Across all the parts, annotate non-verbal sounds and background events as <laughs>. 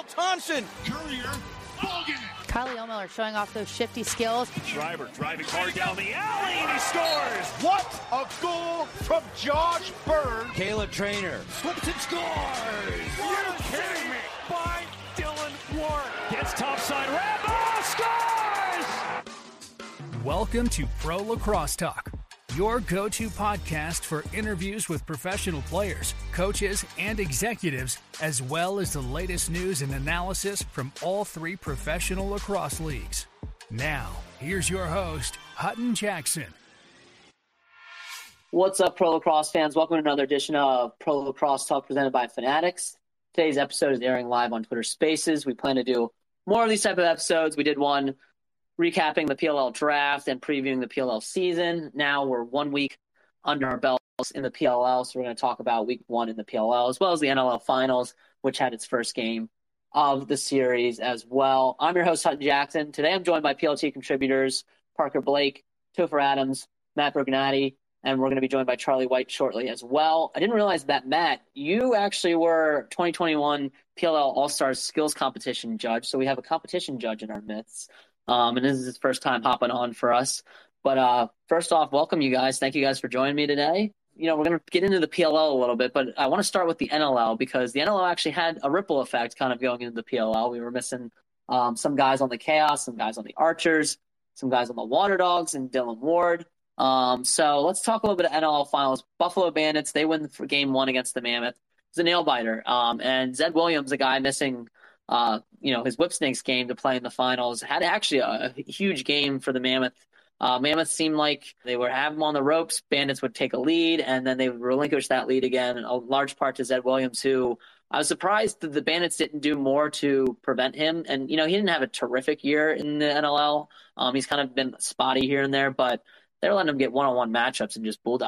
There's Lyle Thompson. Currier, Logan. Carly Ohlmiller showing off those shifty skills. Driver driving hard down the alley and he scores. What a goal from Josh Byrne. Caleb Trainer. Flips and scores. You're kidding me. By Dillon Ward. Gets topside wrap. Oh, scores! Welcome to Pro Lacrosse Talk, your go to podcast for interviews with professional players, coaches, and executives, as well as the latest news and analysis from all three professional lacrosse leagues. Now, here's your host, Hutton Jackson. What's up, Pro Lacrosse fans? Welcome to another edition of Pro Lacrosse Talk presented by Fanatics. Today's episode is airing live on Twitter Spaces. We plan to do more of these type of episodes. We did one recapping the PLL draft and previewing the PLL season. Now we're one week under our belts in the PLL, so we're going to talk about week one in the PLL as well as the NLL finals, which had its first game of the series as well. I'm your host, Hutton Jackson. Today I'm joined by PLT contributors Parker Blake, Topher Adams, Matt Brugnati, and we're going to be joined by Charlie White shortly as well. I didn't realize that, Matt, you actually were 2021 PLL All Stars Skills Competition judge, so we have a competition judge in our midst. Um, and this is his first time hopping on for us. But uh, first off, welcome you guys. Thank you guys for joining me today. You know, we're going to get into the PLL a little bit, but I want to start with the NLL because the NLL actually had a ripple effect kind of going into the PLL. We were missing um, some guys on the Chaos, some guys on the Archers, some guys on the Water Dogs, and Dillon Ward. Um, so let's talk a little bit of NLL finals. Buffalo Bandits, they win game one against the Mammoth. It's a nail biter. Um, and Zed Williams, a guy missing, uh, you know, his Whip Snakes game to play in the finals, had actually a, a huge game for the Mammoth. Uh, Mammoth seemed like they would have him on the ropes. Bandits would take a lead, and then they would relinquish that lead again. A large part to Zed Williams, who I was surprised that the Bandits didn't do more to prevent him. And you know, he didn't have a terrific year in the NLL. Um, he's kind of been spotty here and there, but they're letting him get one-on-one matchups and just bull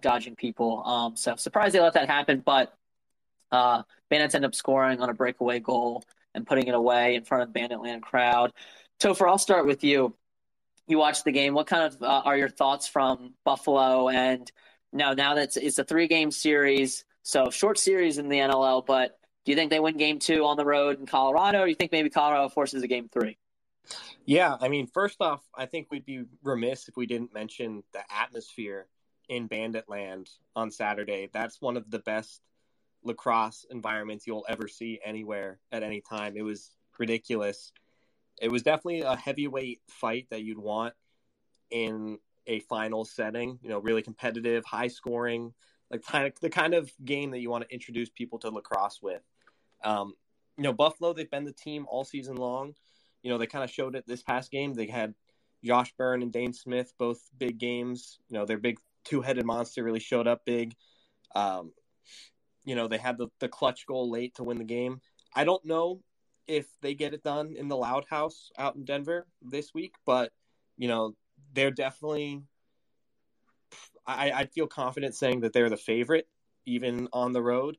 dodging people. Um, so surprised they let that happen, but uh, Bandits end up scoring on a breakaway goal and putting it away in front of the Banditland crowd. Topher, I'll start with you. You watched the game. What kind of uh, are your thoughts from Buffalo? And now, now that it's, it's a three-game series, so short series in the NLL, but do you think they win game two on the road in Colorado, or do you think maybe Colorado forces a game three? Yeah, I mean, first off, I think we'd be remiss if we didn't mention the atmosphere in Bandit Land on Saturday. That's one of the best lacrosse environments you'll ever see anywhere at any time. It was ridiculous. It was definitely a heavyweight fight that you'd want in a final setting, you know, really competitive, high scoring, like kind of the kind of game that you want to introduce people to lacrosse with. Um, you know, Buffalo, they've been the team all season long you know, they kind of showed it this past game. They had Josh Byrne and Dhane Smith, both big games. You know, their big two headed monster really showed up big. Um, you know, they had the, the clutch goal late to win the game. I don't know if they get it done in the Loud House out in Denver this week, but, you know, they're definitely. I, I feel confident saying that they're the favorite, even on the road.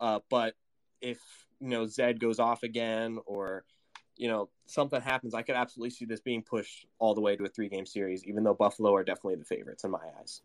Uh, but if, you know, Zed goes off again or you know, something happens, I could absolutely see this being pushed all the way to a three game series, even though Buffalo are definitely the favorites in my eyes.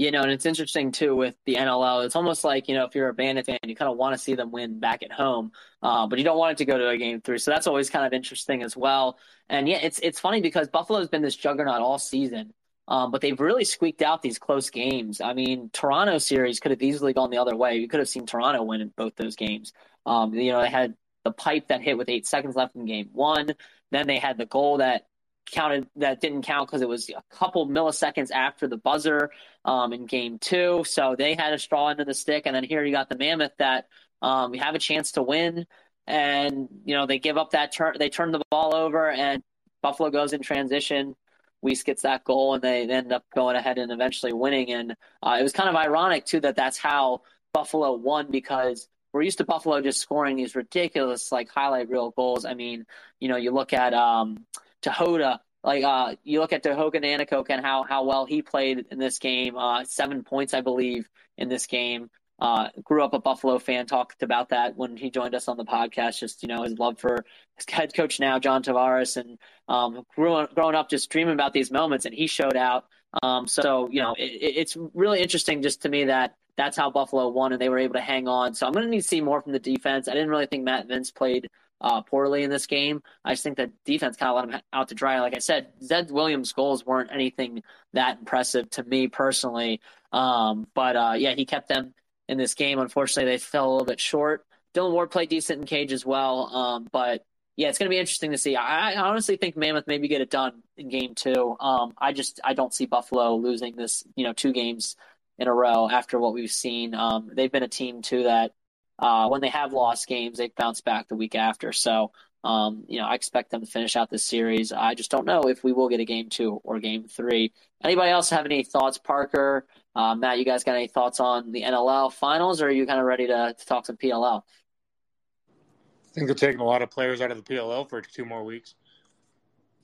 You know, and it's interesting too with the NLL. It's almost like you know, if you're a Bandit fan, you kind of want to see them win back at home, uh, but you don't want it to go to a game three. So that's always kind of interesting as well. And yeah, it's it's funny because Buffalo's been this juggernaut all season, um, but they've really squeaked out these close games. I mean, Toronto series could have easily gone the other way. You could have seen Toronto win in both those games. Um, you know, they had the pipe that hit with eight seconds left in game one. Then they had the goal that counted that didn't count because it was a couple milliseconds after the buzzer um, in game two. So they had a straw into the stick. And then here you got the Mammoth that um, have a chance to win. And, you know, they give up that turn, they turn the ball over, and Buffalo goes in transition. Weiss gets that goal, and they end up going ahead and eventually winning. And uh, it was kind of ironic, too, that that's how Buffalo won because we're used to Buffalo just scoring these ridiculous like highlight reel goals. I mean, you know, you look at um Tehota, like uh you look at Tehoka Nanticoke and how how well he played in this game. Uh seven points I believe in this game. Uh, grew up a Buffalo fan, talked about that when he joined us on the podcast. Just you know his love for his <laughs> head coach now, John Tavares, and um, growing growing up just dreaming about these moments, and he showed out. Um, so you know it, it's really interesting just to me that that's how Buffalo won, and they were able to hang on. So I'm going to need to see more from the defense. I didn't really think Matt Vinc played uh, poorly in this game. I just think that defense kind of let him out to dry. Like I said, Zed Williams' goals weren't anything that impressive to me personally. Um, but uh, yeah, he kept them in this game. Unfortunately, they fell a little bit short. Dillon Ward played decent in cage as well. Um, but yeah, it's going to be interesting to see. I, I, honestly think Mammoth maybe get it done in game two. Um, I just I don't see Buffalo losing this, you know, two games in a row after what we've seen. Um, they've been a team too that uh, when they have lost games, they bounce back the week after. So um, you know, I expect them to finish out this series. I just don't know if we will get a game two or game three. Anybody else have any thoughts, Parker? Uh, Matt, you guys got any thoughts on the NLL finals, or are you kind of ready to, to talk some PLL? I think they're taking a lot of players out of the PLL for two more weeks.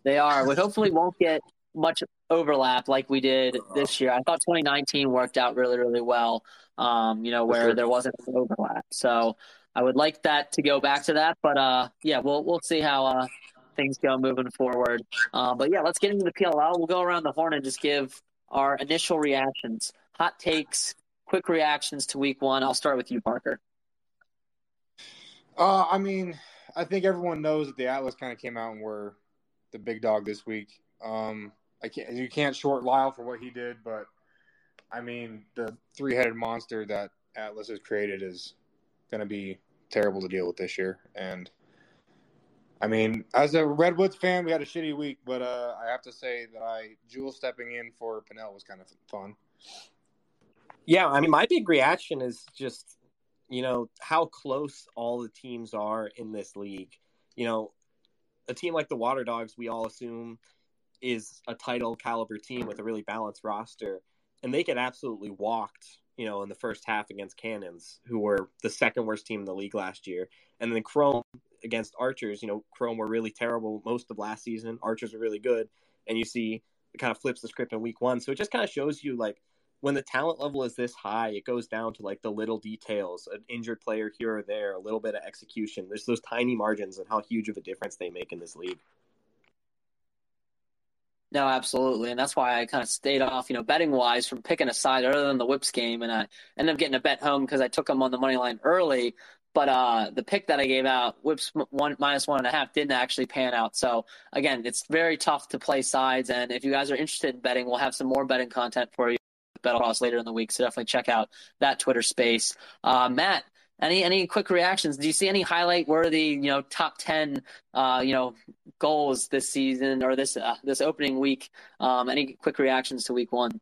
They are. We hopefully won't get much overlap like we did this year. I thought 2019 worked out really, really well. Um, you know, where there wasn't an overlap. So I would like that to go back to that, but uh, yeah, we'll we'll see how uh, things go moving forward. Uh, but yeah, let's get into the PLL. We'll go around the horn and just give our initial reactions, hot takes, quick reactions to Week One. I'll start with you, Parker. Uh, I mean, I think everyone knows that the Atlas kind of came out and were the big dog this week. Um, I can't, you can't short Lyle for what he did, but I mean, the three-headed monster that Atlas has created is going to be terrible to deal with this year. And I mean, as a Redwoods fan, we had a shitty week, but uh, I have to say that I Jules stepping in for Pannell was kind of fun. Yeah, I mean, my big reaction is just you know how close all the teams are in this league. You know, a team like the Water Dogs, we all assume is a title caliber team with a really balanced roster, and they get absolutely walked you know, in the first half against Cannons, who were the second worst team in the league last year. And then Chrome against Archers, you know, Chrome were really terrible most of last season. Archers were really good. And you see it kind of flips the script in week one. So it just kind of shows you like when the talent level is this high, it goes down to like the little details, an injured player here or there, a little bit of execution. There's those tiny margins and how huge of a difference they make in this league. No, absolutely, and that's why I kind of stayed off, you know, betting wise from picking a side other than the Whips game, and I ended up getting a bet home because I took them on the money line early. But uh, the pick that I gave out, Whips one minus one and a half, didn't actually pan out. So again, it's very tough to play sides, and if you guys are interested in betting, we'll have some more betting content for you. Across later in the week, so definitely check out that Twitter space. Uh, Matt, any any quick reactions? Do you see any highlight worthy, you know, top ten, uh, you know, goals this season or this uh, this opening week? Um, any quick reactions to week one?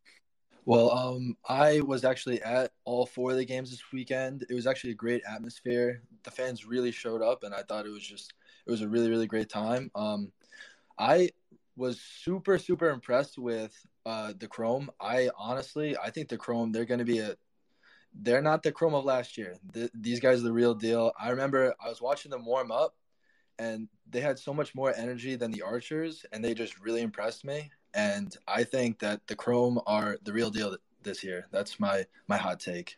Well, um, I was actually at all four of the games this weekend. It was actually a great atmosphere. The fans really showed up, and I thought it was just it was a really really great time. Um, I was super super impressed with uh, the Chrome. I honestly I think the Chrome they're going to be a they're not the Chrome of last year. The, these guys are the real deal. I remember I was watching them warm up, and they had so much more energy than the Archers, and they just really impressed me. And I think that the Chrome are the real deal this year. That's my my hot take.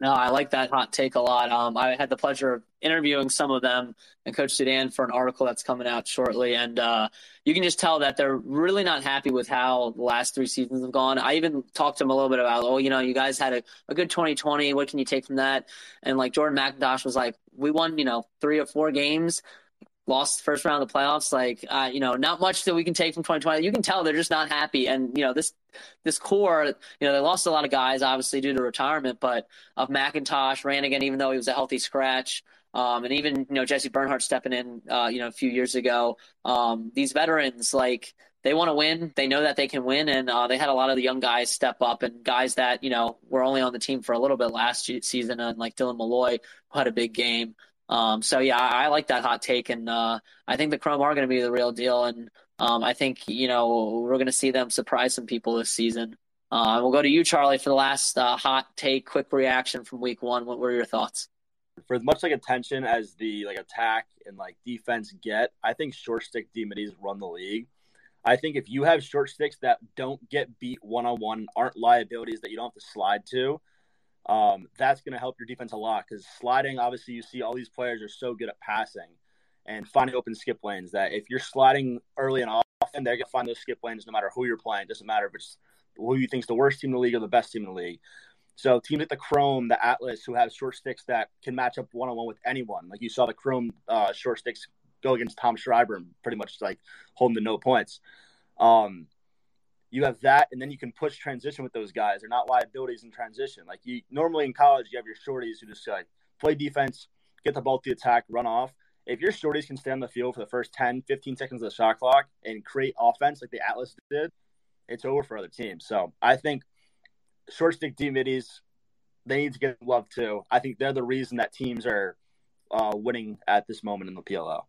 No, I like that hot take a lot. Um, I had the pleasure of interviewing some of them and Coach Soudan for an article that's coming out shortly, and uh, you can just tell that they're really not happy with how the last three seasons have gone. I even talked to them a little bit about, oh, you know, you guys had a, a good 2020. What can you take from that? And like Jordan McIntosh was like, we won, you know, three or four games lost first round of the playoffs. Like, uh, you know, not much that we can take from 2020. You can tell they're just not happy. And, you know, this, this core, you know, they lost a lot of guys, obviously, due to retirement, but of McIntosh, Rannigan, even though he was a healthy scratch, um, and even, you know, Jesse Bernhardt stepping in, uh, you know, a few years ago, um, these veterans, like, they want to win. They know that they can win, and uh, they had a lot of the young guys step up, and guys that you know were only on the team for a little bit last season, and like Dylan Molloy, who had a big game. Um, so yeah, I, I, like that hot take, and uh, I think the Chrome are going to be the real deal, and um, I think you know we're going to see them surprise some people this season. Uh, we'll go to you, Charlie, for the last uh, hot take, quick reaction from Week One. What were your thoughts? For as much like attention as the like attack and like defense get, I think short stick D middies run the league. I think if you have short sticks that don't get beat one on one, aren't liabilities that you don't have to slide to, um, that's going to help your defense a lot because sliding, obviously, you see all these players are so good at passing and finding open skip lanes that if you're sliding early and often, they're going to find those skip lanes no matter who you're playing. It doesn't matter if it's who you think's the worst team in the league or the best team in the league. So teams like the Chrome, the Atlas, who have short sticks that can match up one on one with anyone. Like you saw the Chrome uh, short sticks go against Tom Schreiber and pretty much like holding the no points. Um, you have that, and then you can push transition with those guys. They're not liabilities in transition. Like you normally in college, you have your shorties who just like play defense, get the ball to the attack, run off. If your shorties can stay on the field for the first 10, 15 seconds of the shot clock and create offense like the Atlas did, it's over for other teams. So I think short stick D middies, they need to get love too. I think they're the reason that teams are uh, winning at this moment in the PLL.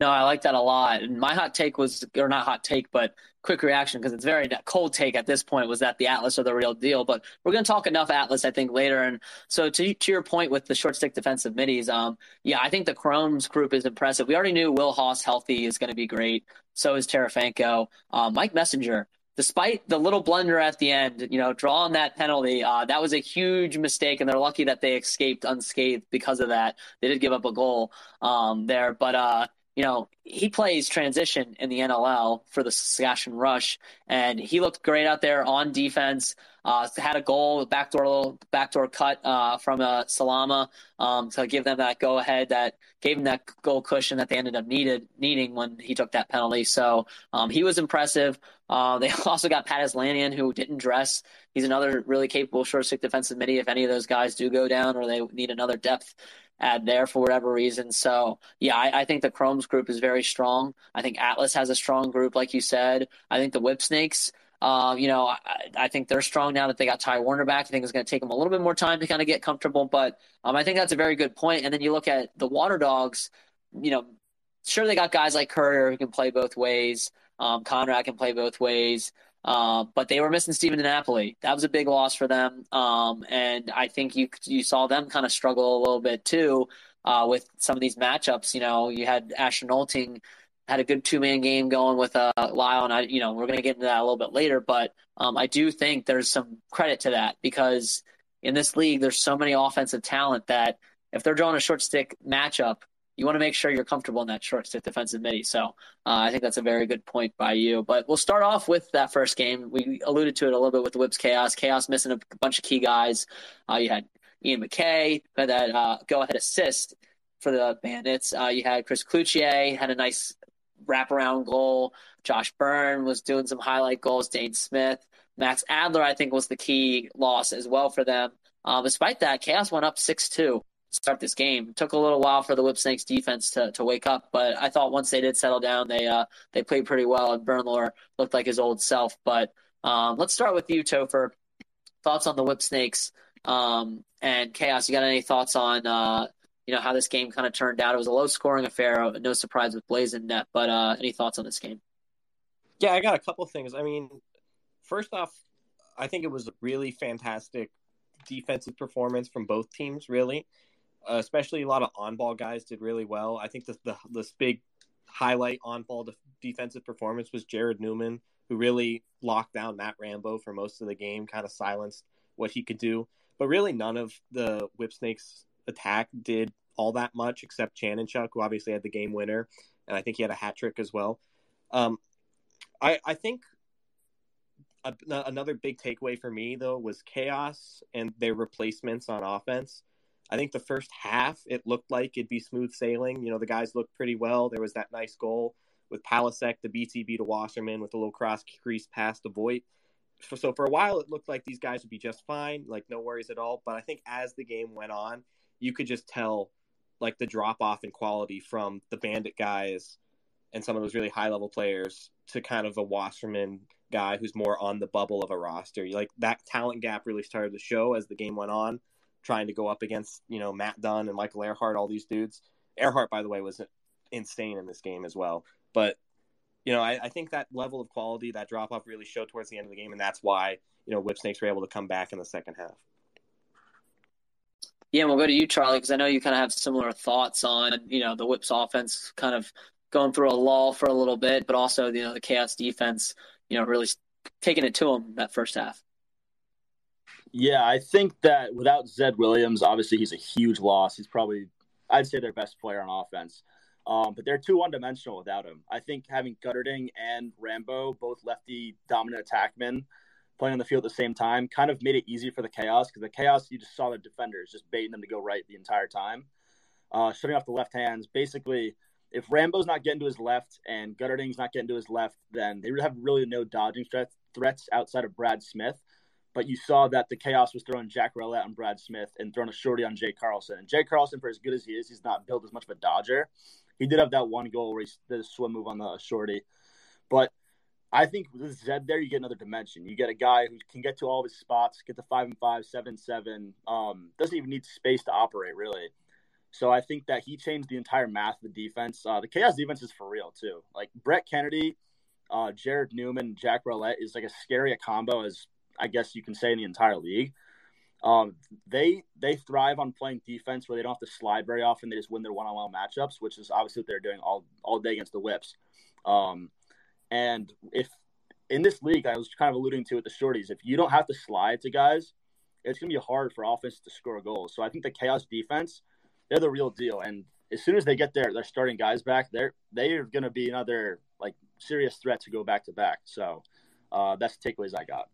No, I like that a lot. And my hot take was, or not hot take, but quick reaction because it's very cold take at this point was that the Atlas are the real deal. But we're going to talk enough Atlas, I think, later. And so to to your point with the short stick defensive middies, um, yeah, I think the Chrome's group is impressive. We already knew Will Haus healthy is going to be great. So is Tarafanko. Um, Mike Messenger, despite the little blunder at the end, you know, drawing that penalty, uh, that was a huge mistake, and they're lucky that they escaped unscathed because of that. They did give up a goal um, there, but uh, you know, he plays transition in the NLL for the Saskatchewan Rush, and he looked great out there on defense. Uh, had a goal, backdoor backdoor cut uh, from uh, Salama um, to give them that go ahead that gave them that goal cushion that they ended up needed needing when he took that penalty. So um, he was impressive. Uh, they <laughs> also got Pat Aslanian, who didn't dress. He's another really capable short stick defensive midi. If any of those guys do go down or they need another depth add there for whatever reason. So yeah, I, I, think the Chromes group is very strong. I think Atlas has a strong group, like you said. I think the Whip Snakes. Uh, you know, I, I, think they're strong now that they got Ty Warner back. I think it's going to take them a little bit more time to kind of get comfortable, but um, I think that's a very good point. And then you look at the Water Dogs. You know, sure they got guys like Currier who can play both ways. Um, Conrad can play both ways. Uh, but they were missing Stephen DiNapoli. That was a big loss for them. Um, and I think you you saw them kind of struggle a little bit too uh, with some of these matchups. You know, you had Asher Nolting had a good two man game going with uh, Lyle, and I, you know, we're going to get into that a little bit later. But um, I do think there's some credit to that because in this league, there's so many offensive talent that if they're drawing a short stick matchup, you want to make sure you're comfortable in that short stick defensive midi. So uh, I think that's a very good point by you. But we'll start off with that first game. We alluded to it a little bit with the Whips Chaos. Chaos missing a bunch of key guys. Uh, you had Ian MacKay, had that uh, go ahead assist for the Bandits. Uh, you had Chris Cloutier, had a nice wraparound goal. Josh Byrne was doing some highlight goals. Dhane Smith. Max Adler, I think, was the key loss as well for them. Um, despite that, Chaos went up 6 2 start this game. It took a little while for the Whip Snakes defense to, to wake up, but I thought once they did settle down, they uh, they played pretty well, and Bernlohr looked like his old self. But um, let's start with you, Topher. Thoughts on the Whip Snakes um, and Chaos? You got any thoughts on uh, you know how this game kind of turned out? It was a low scoring affair, no surprise with Blazing net. But uh, any thoughts on this game? Yeah, I got a couple things. I mean, first off, I think it was a really fantastic defensive performance from both teams. Really, uh, especially a lot of on-ball guys did really well. I think the, the this big highlight on-ball de- defensive performance was Jarrod Neumann, who really locked down Matt Rambo for most of the game, kind of silenced what he could do. But really, none of the Whip Snakes attack did all that much, except Chanenchuk, who obviously had the game winner, and I think he had a hat trick as well. Um, I, I think a, another big takeaway for me though was chaos and their replacements on offense. I think the first half it looked like it'd be smooth sailing. You know, the guys looked pretty well. There was that nice goal with Palasek, the BTB to Wasserman with a little cross crease pass to Voigt. So for a while, it looked like these guys would be just fine, like no worries at all. But I think as the game went on, you could just tell like the drop off in quality from the Bandit guys and some of those really high level players to kind of a Wasserman guy who's more on the bubble of a roster. Like that talent gap really started to show as the game went on trying to go up against you know Matt Dunn and Michael Ehrhardt, all these dudes. Ehrhardt, by the way, was insane in this game as well. But you know, I, I think that level of quality, that drop off, really showed towards the end of the game, and that's why you know Whipsnakes were able to come back in the second half. Yeah, we'll go to you, Charlie, because I know you kind of have similar thoughts on you know the Whips offense kind of going through a lull for a little bit, but also you know the chaos defense, you know, really taking it to them that first half. Yeah, I think that without Zed Williams, obviously he's a huge loss. He's probably, I'd say, their best player on offense. Um, but they're too one dimensional without him. I think having Gutterding and Rambo, both lefty dominant attackmen, playing on the field at the same time, kind of made it easy for the Chaos because the Chaos, you just saw the defenders just baiting them to go right the entire time, uh, shutting off the left hands. Basically, if Rambo's not getting to his left and Gutterding's not getting to his left, then they have really no dodging threats, threats outside of Brad Smith. But you saw that the Chaos was throwing Jack Rowlett on Brad Smith and throwing a shorty on Jay Carlson. And Jay Carlson, for as good as he is, he's not built as much of a dodger. He did have that one goal where he did a swim move on the shorty. But I think with Zed there, you get another dimension. You get a guy who can get to all of his spots, get the five and five, seven seven. Um, doesn't even need space to operate really. So I think that he changed the entire math of the defense. Uh, the chaos defense is for real too. Like Brett Kennedy, uh, Jarrod Neumann, Jack Rowlett is like as scary a combo as I guess you can say in the entire league. Um, they they thrive on playing defense where they don't have to slide very often. They just win their one on one matchups, which is obviously what they're doing all all day against the Whips. Um, and if in this league, I was kind of alluding to it, the shorties, if you don't have to slide to guys, it's to be hard for offense to score goals. So I think the chaos defense, they're the real deal. And as soon as they get their their starting guys back, they're they're going to be another like serious threat to go back to back. So uh, that's the takeaways I got.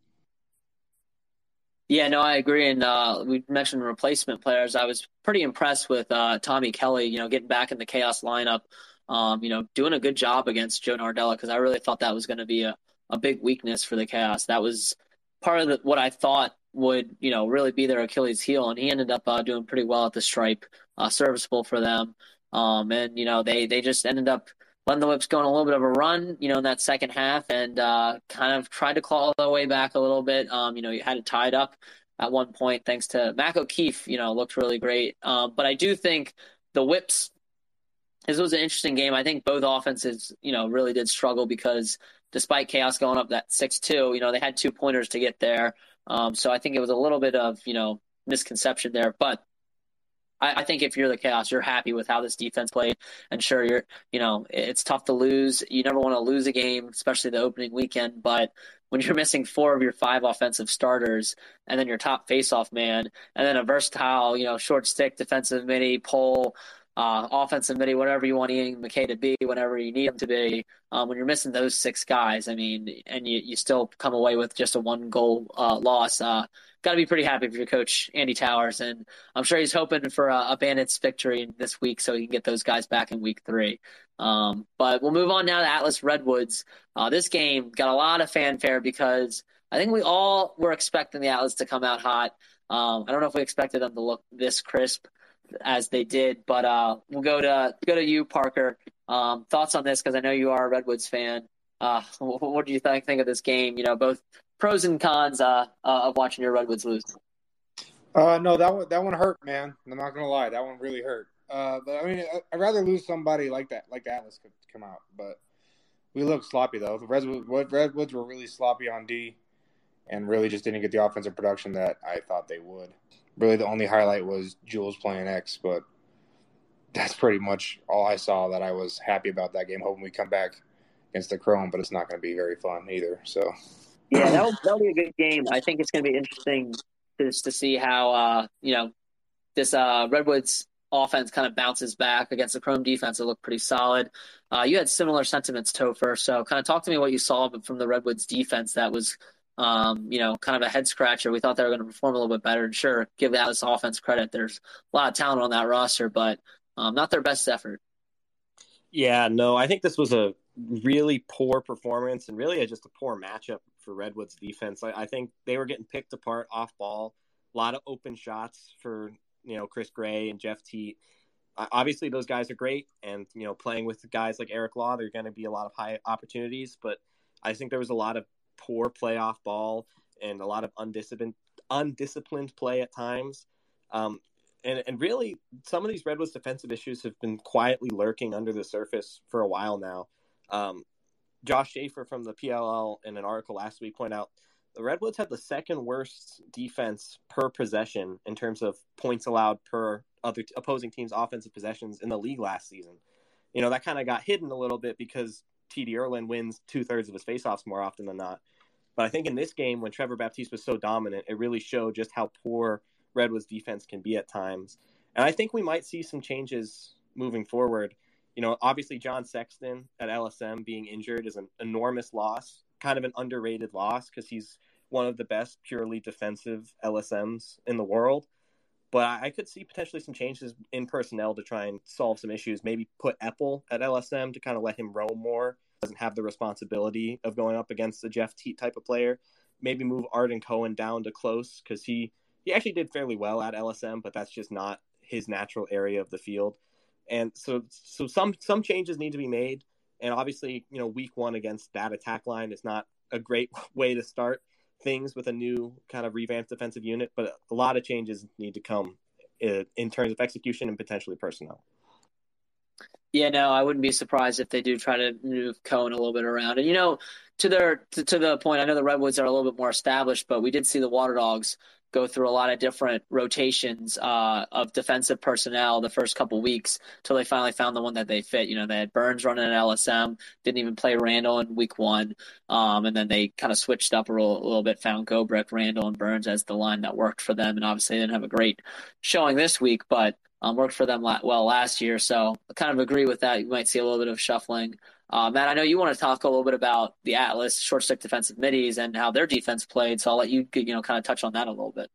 Yeah, no, I agree. And uh, we mentioned replacement players. I was pretty impressed with uh, Tommy Kelly. You know, getting back in the chaos lineup um, you know, doing a good job against Joe Nardella because I really thought that was going to be a, a big weakness for the Chaos. That was part of the, what I thought would, you know, really be their Achilles heel, and he ended up uh, doing pretty well at the stripe, uh, serviceable for them. Um, and you know, they they just ended up letting the Whips go on a little bit of a run, you know, in that second half, and uh, kind of tried to claw their way back a little bit. Um, you know, you had it tied up at one point thanks to Mac O'Keefe. You know, looked really great. Um, but I do think the Whips this was an interesting game. I think both offenses, you know, really did struggle because despite chaos going up that six two, you know, they had two pointers to get there. Um, so I think it was a little bit of you know misconception there, but. I, I think if you're the chaos, you're happy with how this defense played, and sure, you're you know it's tough to lose. You never want to lose a game, especially the opening weekend. But when you're <laughs> missing four of your five offensive starters, and then your top faceoff man, and then a versatile, you know, short stick defensive mini, pole, uh, offensive midi, whatever you want Ian MacKay to be, whenever you need him to be. Um, when you're missing those six guys, I mean, and you, you still come away with just a one goal uh, loss, uh, got to be pretty happy for your coach, Andy Towers. And I'm sure he's hoping for a, a Bandits victory this week so he can get those guys back in week three. Um, but we'll move on now to Atlas Redwoods. Uh, this game got a lot of fanfare because I think we all were expecting the Atlas to come out hot. Um, I don't know if we expected them to look this crisp as they did. But uh, we'll go to go to you, Parker. Um, thoughts on this because I know you are a Redwoods fan. Uh, <laughs> what do you think think of this game? You know, both pros and cons uh, uh, of watching your Redwoods lose. Uh, no, that one that one hurt, man. I'm not gonna lie, that one really hurt. Uh, but I mean, I'd rather lose somebody like that, like Atlas could come out. But we looked sloppy though. The Redwoods, Redwoods were really sloppy on D, and really just didn't get the offensive production that I thought they would really the only highlight was Jules playing X, but that's pretty much all I saw that I was happy about that game. Hoping we come back against the Chrome, but it's not going to be very fun either. So yeah, that'll, that'll be a good game. I think it's going to be interesting just to see how uh, you know this uh, Redwoods offense kind of bounces back against the Chrome defense. It looked pretty solid. Uh, you had similar sentiments, Topher. So kind of talk to me what you saw from the Redwoods defense that was um, you know, kind of a head scratcher. We thought they were going to perform a little bit better. And sure, give Atlas offense credit. There's a lot of talent on that roster, but um, not their best effort. Yeah, no, I think this was a really poor performance and really a, just a poor matchup for Redwood's defense. I, I, think they were getting picked apart off ball. A lot of open shots for you know Chris Gray and Jeff Teat. Obviously, those guys are great, and you know playing with guys like Eric Law, there are going to be a lot of high opportunities. But I think there was a lot of poor playoff ball and a lot of undisciplined undisciplined play at times. Um, and, and really, some of these Redwoods defensive issues have been quietly lurking under the surface for a while now. Um, Josh Schaefer from the PLL in an article last week pointed out the Redwoods had the second worst defense per possession in terms of points allowed per other opposing teams' offensive possessions in the league last season. You know, that kind of got hidden a little bit because TD Ierlan wins two thirds of his faceoffs more often than not. But I think in this game, when Trevor Baptiste was so dominant, it really showed just how poor Redwoods defense can be at times. And I think we might see some changes moving forward. You know, obviously John Sexton at LSM being injured is an enormous loss, kind of an underrated loss because he's one of the best purely defensive LSMs in the world. But I could see potentially some changes in personnel to try and solve some issues. Maybe put Epple at LSM to kind of let him roam more. Doesn't have the responsibility of going up against the Jeff Teat type of player. Maybe move Arden Cohen down to close because he he actually did fairly well at LSM, but that's just not his natural area of the field. And so so some some changes need to be made. And obviously, you know, week one against that attack line is not a great <laughs> way to start things with a new kind of revamped defensive unit, but a lot of changes need to come uh, in terms of execution and potentially personnel. Yeah, no, I wouldn't be surprised if they do try to move Cohen a little bit around. And you know, to their to, to the point, I know the Redwoods are a little bit more established, but we did see the Water Dogs go through a lot of different rotations uh, of defensive personnel the first couple weeks until they finally found the one that they fit. You know, they had Byrnes running an LSM, didn't even play Randall in week one, um, and then they kind of switched up a little, a little, bit, found Gobrecht, Randall, and Byrnes as the line that worked for them. And obviously, they didn't have a great showing this week, but um, worked for them well last year. So I kind of agree with that. You might see a little bit of shuffling uh, Matt, I know you want to talk a little bit about the Atlas short stick defensive middies and how their defense played. So I'll let you you know kind of touch on that a little bit.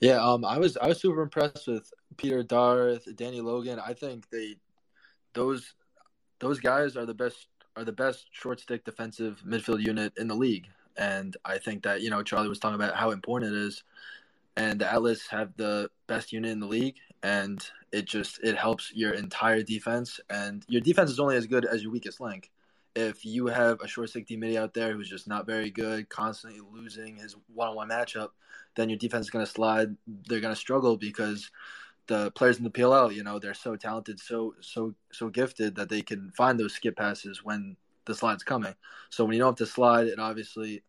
Yeah, um, I was I was super impressed with Peter Darth, Danny Logan. I think they those those guys are the best are the best short stick defensive midfield unit in the league. And I think that, you know, Charlie was talking about how important it is. And the Atlas have the best unit in the league and it just it helps your entire defense. And your defense is only as good as your weakest link. If you have a short stick D out there who's just not very good, constantly losing his one on one matchup, then your defense is going to slide. They're going to struggle because the players in the PLL, you know, they're so talented, so so so gifted that they can find those skip passes when the slide's coming. So when you don't have to slide, it obviously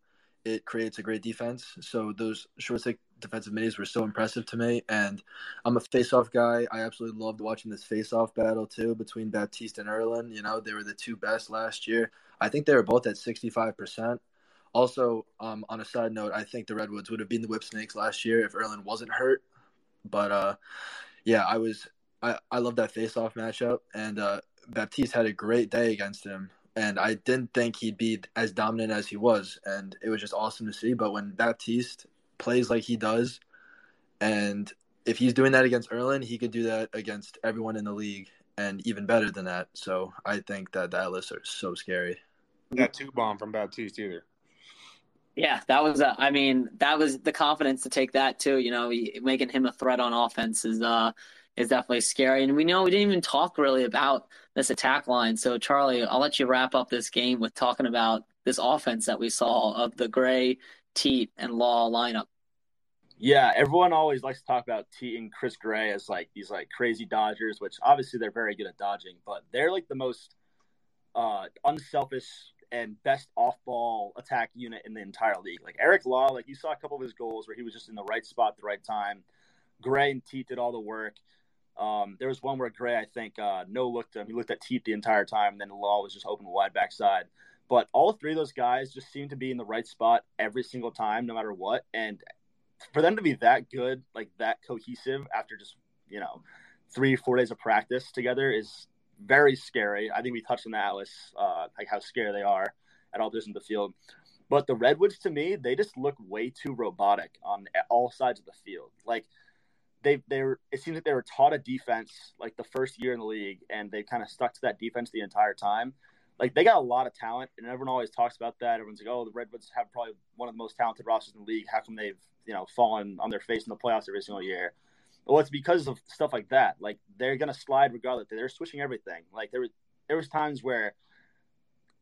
it creates a great defense. So those short stick defensive minis were so impressive to me. And I'm a face-off guy. I absolutely loved watching this face-off battle too between Baptiste and Ierlan. You know, they were the two best last year. I think they were both at 65%. Also, um, on a side note, I think the Redwoods would have been the Whip Snakes last year if Ierlan wasn't hurt. But uh, yeah, I was I, I love that face-off matchup, and uh, Baptiste had a great day against him and I didn't think he'd be as dominant as he was, and it was just awesome to see. But when Baptiste plays like he does, and if he's doing that against Ierlan, he could do that against everyone in the league, and even better than that. So I think that that list are so scary. That two bomb from Baptiste either. Yeah, that was. A, I mean, that was the confidence to take that too. You know, making him a threat on offense is uh is definitely scary. And we know we didn't even talk really about this attack line. So Charlie, I'll let you wrap up this game with talking about this offense that we saw of the Gray, Teat, and Law lineup. Yeah, everyone always likes to talk about Teat and Chris Gray as like these like crazy dodgers, which obviously they're very good at dodging, but they're like the most uh, unselfish and best off-ball attack unit in the entire league. Like Eric Law, like you saw a couple of his goals where he was just in the right spot at the right time. Gray and Teat did all the work. Um, there was one where Gray, I think, uh, no looked at him. He looked at Teat the entire time, and then Law was just open wide backside. But all three of those guys just seem to be in the right spot every single time, no matter what. And for them to be that good, like that cohesive after just, you know, three, four days of practice together is very scary. I think we touched on the Atlas, uh, like how scary they are at all positions of the field. But the Redwoods, to me, they just look way too robotic on all sides of the field. Like they they were it seems like they were taught a defense like the first year in the league, and they kind of stuck to that defense the entire time like they got a lot of talent, and everyone always talks about that. Everyone's like, "Oh, the Redwoods have probably one of the most talented rosters in the league. How come they've you know fallen on their face in the playoffs every single year?" Well, it's because of stuff like that. Like they're gonna slide regardless. They're switching everything. Like there was there was times where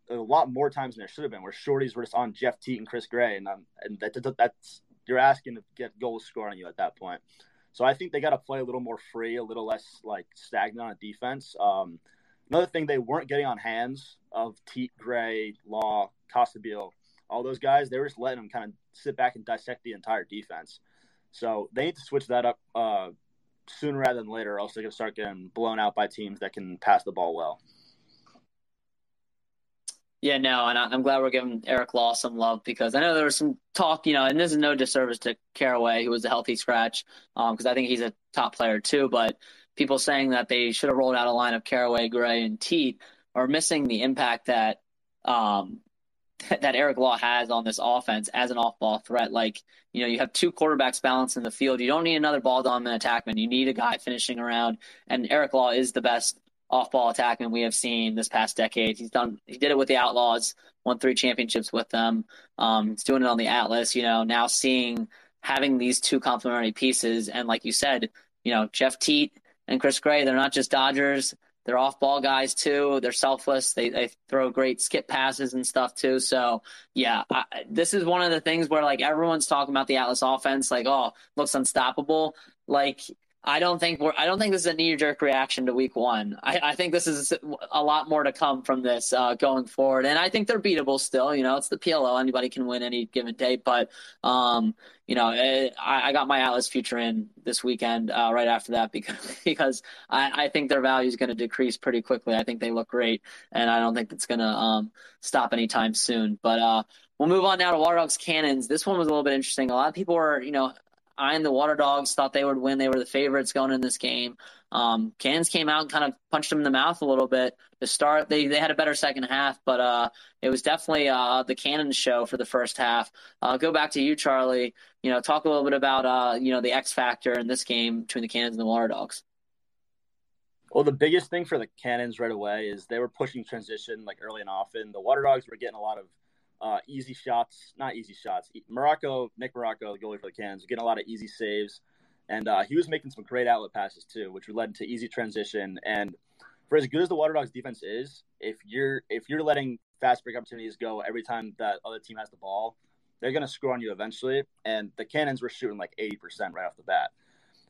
a lot more times than there should have been, where shorties were just on Jeff Teat and Chris Gray, and um, and that, that's you're asking to get goals scored on you at that point. So I think they got to play a little more free, a little less like stagnant on defense. Um, Another thing they weren't getting on hands of Teat, Gray, Law, Costabile, all those guys. They were just letting them kind of sit back and dissect the entire defense. So they need to switch that up uh, sooner rather than later, or else they're going to start getting blown out by teams that can pass the ball well. Yeah, no, and I'm glad we're giving Eric Law some love because I know there was some talk, you know, and this is no disservice to Carraway, who was a healthy scratch, because um, I think he's a top player too. But people saying that they should have rolled out a line of Carraway, Gray, and Teat are missing the impact that um, <laughs> that Eric Law has on this offense as an off-ball threat. Like, you know, you have two quarterbacks balanced in the field. You don't need another ball dominant attackman. You need a guy finishing around, and Eric Law is the best off-ball attackman we have seen this past decade. He's done. He did it with the Outlaws, won three championships with them. Um, he's doing it on the Atlas. You know, now seeing having these two complementary pieces, and like you said, you know, Jeff Teat and Chris Gray, they're not just Dodgers. They're off ball guys too. They're selfless. They they throw great skip passes and stuff too. So yeah, I, this is one of the things where like everyone's talking about the Atlas offense, like oh looks unstoppable. Like I don't think we're. I don't think this is a knee jerk reaction to Week One. I, I, think this is a lot more to come from this uh, going forward, and I think they're beatable still. You know, it's the PLO; anybody can win any given day. But um, you know, it, eh, I, I, got my Atlas future in this weekend uh, right after that because <laughs> because I, I think their value is going to decrease pretty quickly. I think they look great, and I don't think it's going to um, stop anytime soon. But uh, We'll move on now to Water Dogs Cannons. This one was a little bit interesting. A lot of people were, you know, eyeing the Water Dogs, thought they would win. They were the favorites going in this game. Um, Cans came out and kind of punched them in the mouth a little bit to start. They they had a better second half, but uh, it was definitely uh, the Cannon show for the first half. Uh, go back to you, Charlie. You know, talk a little bit about uh, you know the X factor in this game between the Cannons and the Water Dogs. Well, the biggest thing for the Cannons right away is they were pushing transition like early and often. The Water Dogs were getting a lot of uh, easy shots, not easy shots. Marrocco, Nick Marrocco, the goalie for the Cans, getting a lot of easy saves, and uh, he was making some great outlet passes too, which led to easy transition. And for as good as the Water Dogs defense is, if you're if you're letting fast break opportunities go every time that other team has the ball, they're going to score on you eventually. And the Cannons were shooting like 80% right off the bat.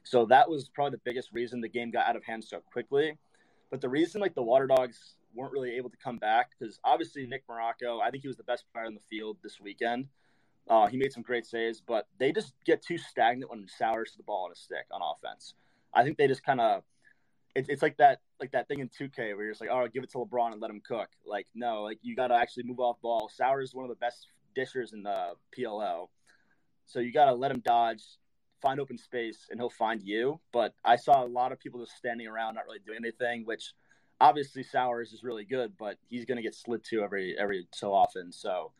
So that was probably the biggest reason the game got out of hand so quickly. But the reason like the Water Dogs weren't really able to come back because obviously Nick Marrocco, I think he was the best player on the field this weekend. Uh, he made some great saves, but they just get too stagnant when Sowers to the ball on a stick on offense. I think they just kind of it, it's like that like that thing in 2K where you're just like, oh, give it to LeBron and let him cook. Like no, like you got to actually move off ball. Sowers is one of the best dishers in the PLO, so you got to let him dodge, find open space, and he'll find you. But I saw a lot of people just standing around, not really doing anything, which obviously Sowers is really good, but he's going to get slid to every every so often. So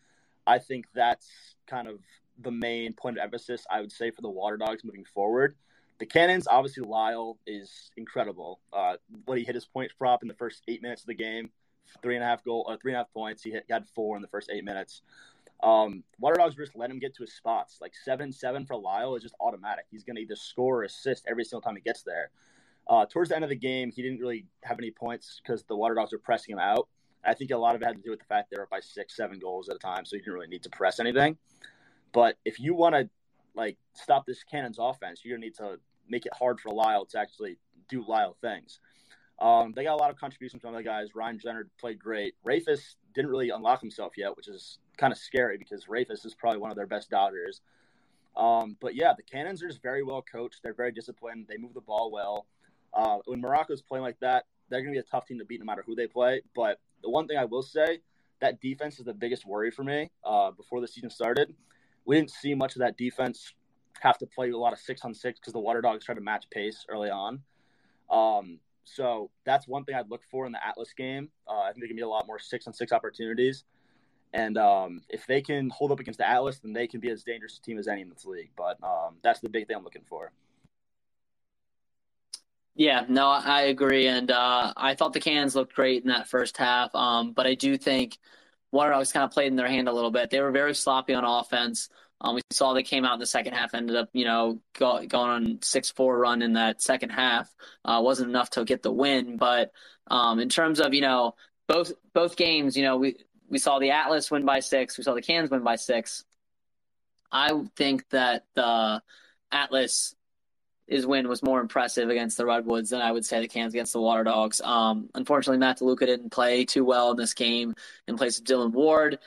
I think that's kind of the main point of emphasis I would say for the Water Dogs moving forward. The Cannons, obviously, Lyle is incredible. Uh, what he hit his point prop in the first eight minutes of the game, three and a half goal, uh, three and a half points. He hit, had four in the first eight minutes. Um, Water Dogs just let him get to his spots. Like seven seven for Lyle is just automatic. He's going to either score or assist every single time he gets there. Uh, towards the end of the game, he didn't really have any points because the Water Dogs were pressing him out. I think a lot of it had to do with the fact they were up by six, seven goals at a time, so he didn't really need to press anything. But if you want to like stop this Cannons offense, you're gonna need to make it hard for Lyle to actually do Lyle things. Um, they got a lot of contributions from other guys. Ryan Drenner played great. Rafus didn't really unlock himself yet, which is kind of scary because Rafus is probably one of their best Dodgers. Um, but yeah, the Cannons are just very well coached. They're very disciplined. They move the ball well. Uh, when Marrocco's playing like that, they're going to be a tough team to beat no matter who they play. But the one thing I will say, that defense is the biggest worry for me uh, before the season started. We didn't see much of that defense have to play a lot of six on six because the Water Dogs tried to match pace early on. Um, so that's one thing I'd look for in the Atlas game. Uh, I think they can be a lot more six on six opportunities. And um, if they can hold up against the Atlas, then they can be as dangerous a team as any in this league. But um, that's the big thing I'm looking for. Yeah, no, I agree, and uh, I thought the Cans looked great in that first half. Um, but I do think Water Dogs kind of played in their hand a little bit. They were very sloppy on offense. Um, we saw they came out in the second half, ended up, you know, go, going on six four run in that second half. Uh, wasn't enough to get the win, but um, in terms of you know both both games, you know, we we saw the Atlas win by six, we saw the Cans win by six. I think that the Atlas his win was more impressive against the Redwoods than I would say the Cans against the Water Dogs. Um, unfortunately, Matt DeLuca didn't play too well in this game in place of Dillon Ward,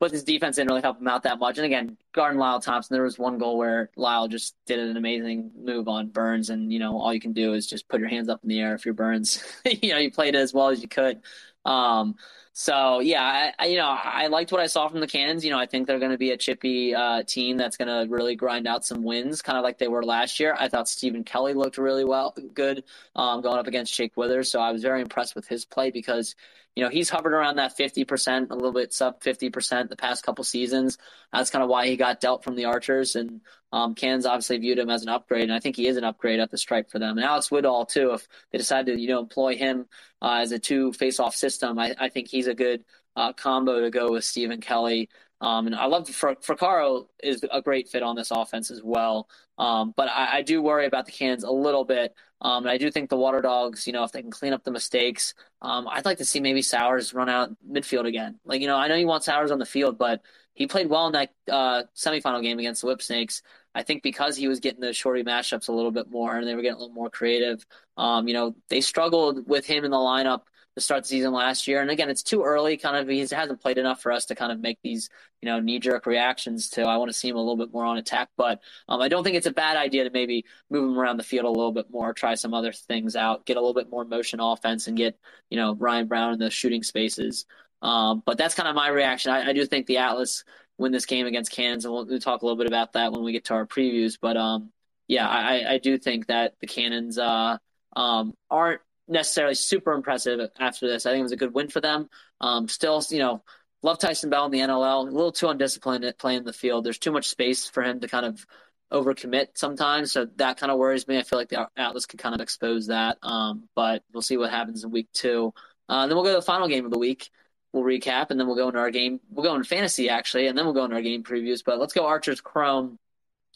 but his defense didn't really help him out that much. And again, guarding Lyle Thompson, there was one goal where Lyle just did an amazing move on Byrnes, and you know all you can do is just put your hands up in the air if you're Byrnes. <laughs> you know you played as well as you could. Um, so yeah, I, I, you know I liked what I saw from the Cans. You know I think they're going to be a chippy uh, team that's going to really grind out some wins, kind of like they were last year. I thought Stephen Kelly looked really well, good um, going up against Jake Withers. So I was very impressed with his play because you know he's hovered around that 50%, a little bit sub 50% the past couple seasons. That's kind of why he got dealt from the Archers, and um, Cans obviously viewed him as an upgrade, and I think he is an upgrade at the stripe for them. And Alex Woodall too, if they decide to you know employ him uh, as a two face-off system, I, I think he's a good uh, combo to go with Stephen Kelly. Um, and I love Fr- Fraccaro is a great fit on this offense as well. Um, but I, I, do worry about the Cans a little bit. Um, and I do think the Water Dogs, you know, if they can clean up the mistakes, um, I'd like to see maybe Sowers run out midfield again. Like, you know, I know you want Sowers on the field, but he played well in that uh, semifinal game against the Whip Snakes. I think because he was getting those shorty matchups a little bit more and they were getting a little more creative. Um, you know, they struggled with him in the lineup to start the season last year. And again, it's too early. Kind of, he hasn't played enough for us to kind of make these, you know, knee jerk reactions to. I want to see him a little bit more on attack, but um, I don't think it's a bad idea to maybe move him around the field a little bit more, try some other things out, get a little bit more motion offense, and get you know Ryan Brown in the shooting spaces. Um, but that's kind of my reaction. I, I, do think the Atlas win this game against Cans, and we'll, we'll, talk a little bit about that when we get to our previews. But um, yeah, I, I, do think that the Cannons uh, um, aren't necessarily super impressive after this. I think it was a good win for them. Um, still, you know, love Tyson Bell in the NLL. A little too undisciplined at playing the field. There's too much space for him to kind of overcommit sometimes. So that kind of worries me. I feel like the Atlas could kind of expose that. Um, but we'll see what happens in week two. Uh, then we'll go to the final game of the week. We'll recap and then we'll go into our game. We'll go into fantasy actually, and then we'll go into our game previews. But let's go Archers Chrome.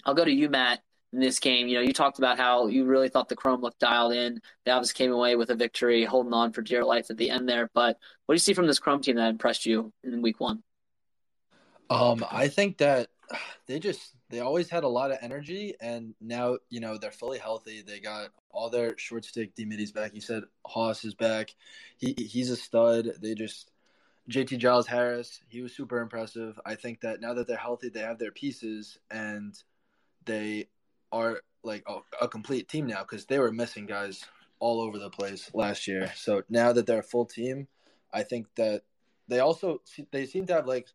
I'll go to you, Matt in this game. You know, you talked about how you really thought the Chrome looked dialed in. They obviously came away with a victory, holding on for dear life at the end there. But what do you see from this Chrome team that impressed you in Week One? Um, I think that <sighs> they just they always had a lot of energy, and now you know they're fully healthy. They got all their short stick D middies back. You said Haus is back. He he's a stud. They just JT Giles Harris, he was super impressive. I think that now that they're healthy, they have their pieces and they are like a, a complete team now because they were missing guys all over the place last year. So now that they're a full team, I think that they also they seem to have like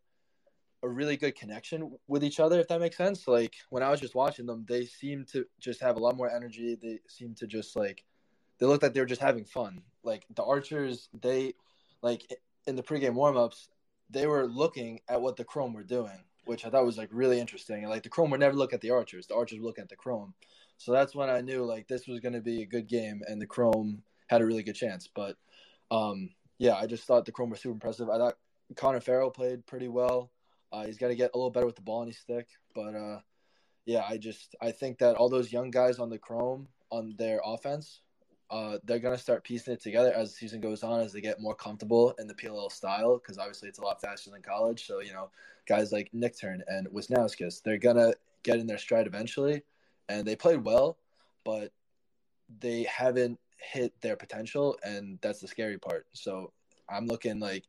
a really good connection with each other if that makes sense. Like when i was just watching them they seem to just have a lot more energy. They seem to just like they looked like they were just having fun. Like the archers they like in the pregame warmups they were looking at what the chrome were doing which I thought was like really interesting. And like the Chrome would never look at the Archers; the Archers would look at the Chrome. So that's when I knew like this was going to be a good game, and the Chrome had a really good chance. But um, yeah, I just thought the Chrome were super impressive. I thought Connor Farrell played pretty well. Uh, he's got to get a little better with the ball in his stick, but uh, yeah, I just I think that all those young guys on the Chrome on their offense uh, they're going to start piecing it together as the season goes on, as they get more comfortable in the PLL style, because obviously it's a lot faster than college. So, you know, guys like Nick Turn and Wisnauskas, they're going to get in their stride eventually. And they played well, but they haven't hit their potential. And that's the scary part. So I'm looking like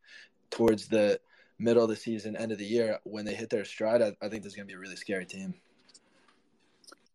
towards the middle of the season, end of the year, when they hit their stride, I, I think there's going to be a really scary team.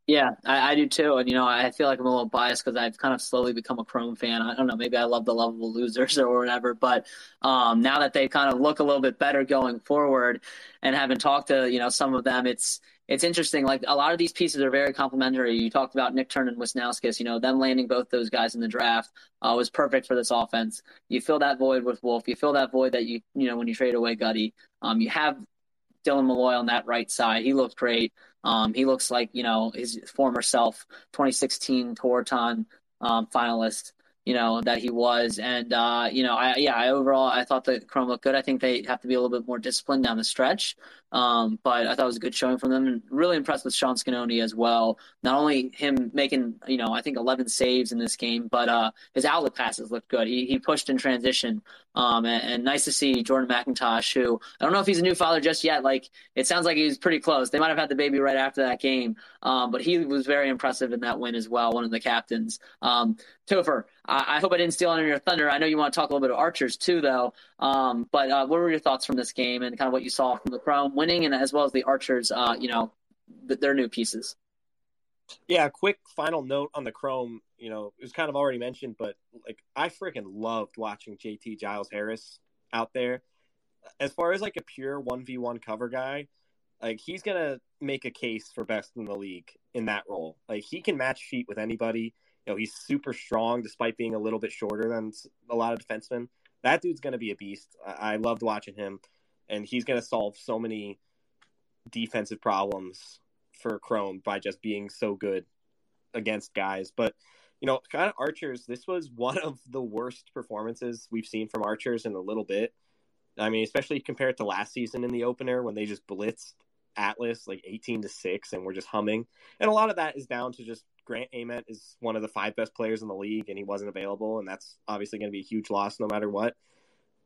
Yeah, I, I, do too. And, you know, I feel like I'm a little biased because I've kind of slowly become a Chrome fan. I don't know, maybe I love the lovable losers <laughs> or whatever. But um, now that they kind of look a little bit better going forward and having talked to, you know, some of them, it's it's interesting. Like a lot of these pieces are very complementary. You talked about Nick Turn and Wisnauskas, you know, them landing both those guys in the draft uh, was perfect for this offense. You fill that void with Wolf. You fill that void that you, you know, when you trade away Gutty. Um, you have Dylan Molloy on that right side. He looked great. Um, he looks like you know his former self, 2016 Tewaaraton um, finalist. you know, that he was. And, uh, you know, I, yeah, I overall, I thought the Chrome looked good. I think they have to be a little bit more disciplined down the stretch. Um, but I thought it was a good showing from them and really impressed with Sean Sconone as well. Not only him making, you know, I think 11 saves in this game, but, uh, his outlet passes looked good. He, he pushed in transition. Um, and, and nice to see Jordan McIntosh, who I don't know if he's a new father just yet. Like, it sounds like he's pretty close. They might have had the baby right after that game. Um, but he was very impressive in that win as well, one of the captains. Um, Topher, I, I, hope I didn't steal any of your thunder. I know you want to talk a little bit of Archers too, though. Um, but uh, what were your thoughts from this game and kind of what you saw from the Chrome winning, and as well as the Archers? Uh, you know, th- their new pieces. Yeah, quick final note on the Chrome. You know, it was kind of already mentioned, but like I freaking loved watching JT Giles Harris out there. As far as like a pure one v one cover guy, like he's gonna make a case for best in the league in that role. Like he can match feet with anybody. You know, he's super strong despite being a little bit shorter than a lot of defensemen. That dude's to be a beast. I-, I loved watching him, and he's to solve so many defensive problems for Chrome by just being so good against guys. But you know, kind of Archers, this was one of the worst performances we've seen from Archers in a little bit. I mean, especially compared to last season in the opener when they just blitzed Atlas like 18 to 6 and we're just humming. And a lot of that is down to just Grant Ament is one of the five best players in the league, and he wasn't available, and that's obviously going to be a huge loss no matter what.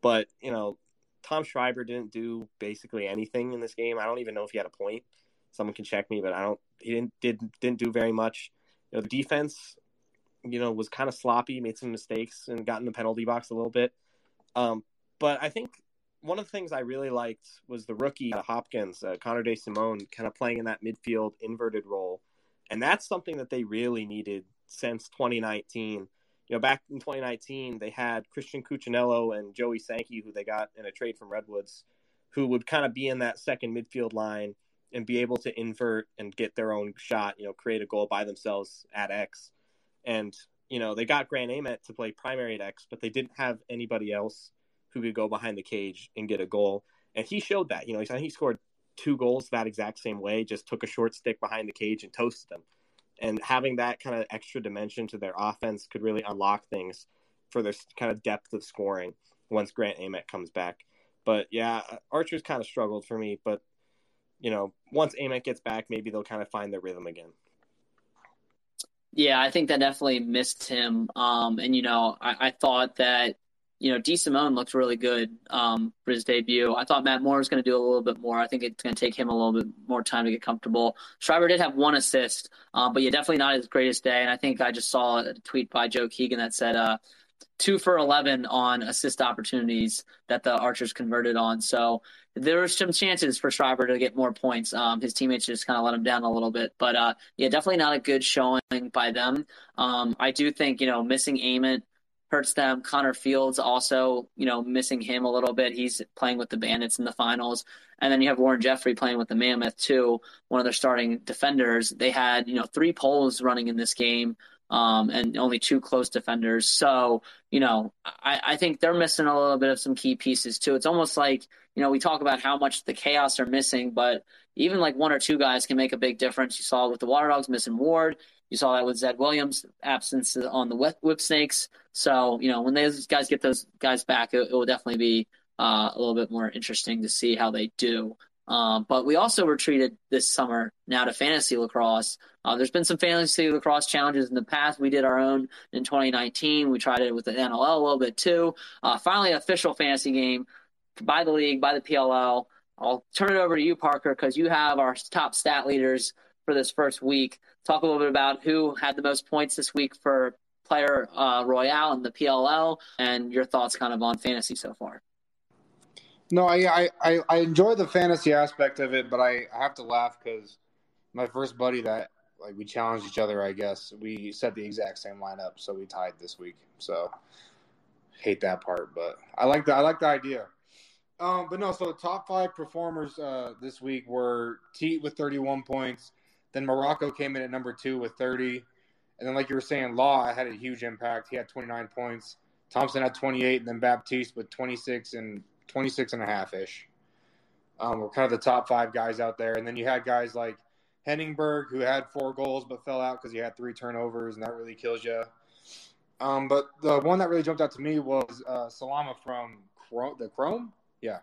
But you know, Tom Schreiber didn't do basically anything in this game. I don't even know if he had a point. Someone can check me, but I don't. He didn't did didn't do very much. You know, the defense, you know, was kind of sloppy, made some mistakes, and got in the penalty box a little bit. Um, but I think one of the things I really liked was the rookie Hopkins, uh, Connor DeSimone, kind of playing in that midfield inverted role and that's something that they really needed since 2019. You know, back in 2019, they had Christian Cuccinello and Joey Sankey, who they got in a trade from Redwoods, who would kind of be in that second midfield line and be able to invert and get their own shot, you know, create a goal by themselves at X. And, you know, they got Grant Ament to play primary at X, but they didn't have anybody else who could go behind the cage and get a goal. And he showed that. You know, he scored two goals that exact same way, just took a short stick behind the cage and toasted them. And having that kind of extra dimension to their offense could really unlock things for their kind of depth of scoring once Grant Ament comes back. But yeah, Archer's kind of struggled for me. But you know, once Ament gets back, maybe they'll kind of find their rhythm again. Yeah, I think that definitely missed him. Um, and you know, I, I thought that you know, DeSimone looked really good um, for his debut. I thought Matt Moore was going to do a little bit more. I think it's going to take him a little bit more time to get comfortable. Schreiber did have one assist, um, but yeah, definitely not his greatest day. And I think I just saw a tweet by Joe Keegan that said uh, two for 11 on assist opportunities that the Archers converted on. So there were some chances for Schreiber to get more points. Um, his teammates just kind of let him down a little bit. But uh, yeah, definitely not a good showing by them. Um, I do think, you know, missing Ament – hurts them. Connor Fields also, you know, missing him a little bit. He's playing with the Bandits in the finals. And then you have Warren Jeffrey playing with the Mammoth too, one of their starting defenders. They had, you know, three poles running in this game. Um, and only two close defenders. So, you know, I, I think they're missing a little bit of some key pieces too. It's almost like, you know, we talk about how much the chaos are missing, but even like one or two guys can make a big difference. You saw with the Water Dogs missing Ward. You saw that with Zed Williams' absence on the Whip Snakes. So, you know, when those guys get those guys back, it, it will definitely be uh, a little bit more interesting to see how they do. Um, but we also retreated this summer now to fantasy lacrosse. Uh, there's been some fantasy lacrosse challenges in the past. We did our own in 2019. We tried it with the NLL a little bit too. Uh, finally, official fantasy game by the league, by the PLL. I'll turn it over to you, Parker, because you have our top stat leaders for this first week. Talk a little bit about who had the most points this week for player uh, royale and the PLL, and your thoughts kind of on fantasy so far. No, I I, I enjoy the fantasy aspect of it, but I, I have to laugh because my first buddy that like we challenged each other. I guess we set the exact same lineup, so we tied this week. So hate that part, but I like the I like the idea. Um, but no, so top five performers uh, this week were Teat with 31 points, then Marrocco came in at number two with 30. And then, like you were saying, Law had a huge impact. He had 29 points. Thompson had 28, and then Baptiste with 26 and 26 and a half ish. Um, were kind of the top five guys out there. And then you had guys like Heningburg, who had four goals but fell out because he had three turnovers, and that really kills you. Um, but the one that really jumped out to me was uh, Salama from Chrome, the Chrome. Yeah.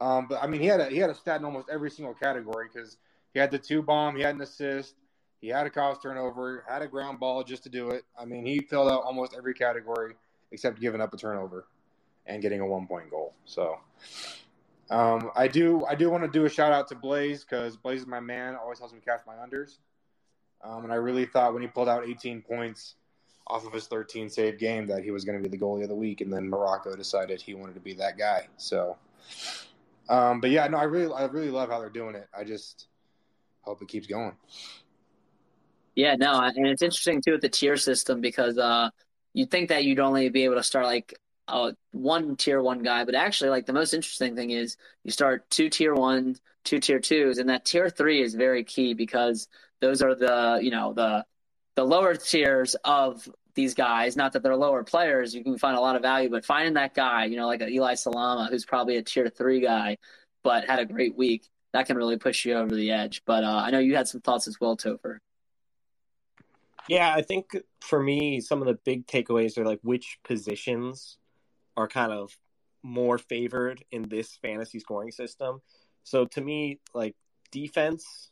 Um, but I mean, he had a he had a stat in almost every single category because he had the two bomb, he had an assist, he had a cause turnover, had a ground ball just to do it. I mean, he filled out almost every category except giving up a turnover and getting a one point goal. So um, I do I do want to do a shout out to Blaze because Blaze is my man. Always helps me catch my unders. Um, and I really thought when he pulled out 18 points off of his 13 save game that he was going to be the goalie of the week, and then Marrocco decided he wanted to be that guy. So, um, but yeah, no, I really I really love how they're doing it. I just hope it keeps going. Yeah, no, and it's interesting too with the tier system because uh, you'd think that you'd only be able to start like uh, one tier one guy, but actually, like the most interesting thing is you start two tier one, two tier twos, and that tier three is very key because those are the you know the the lower tiers of these guys. Not that they're lower players, you can find a lot of value, but finding that guy, you know, like Eli Salama, who's probably a tier three guy, but had a great week, that can really push you over the edge. But uh, I know you had some thoughts as well, Topher. Yeah, I think for me, some of the big takeaways are like which positions are kind of more favored in this fantasy scoring system. So to me, like defense,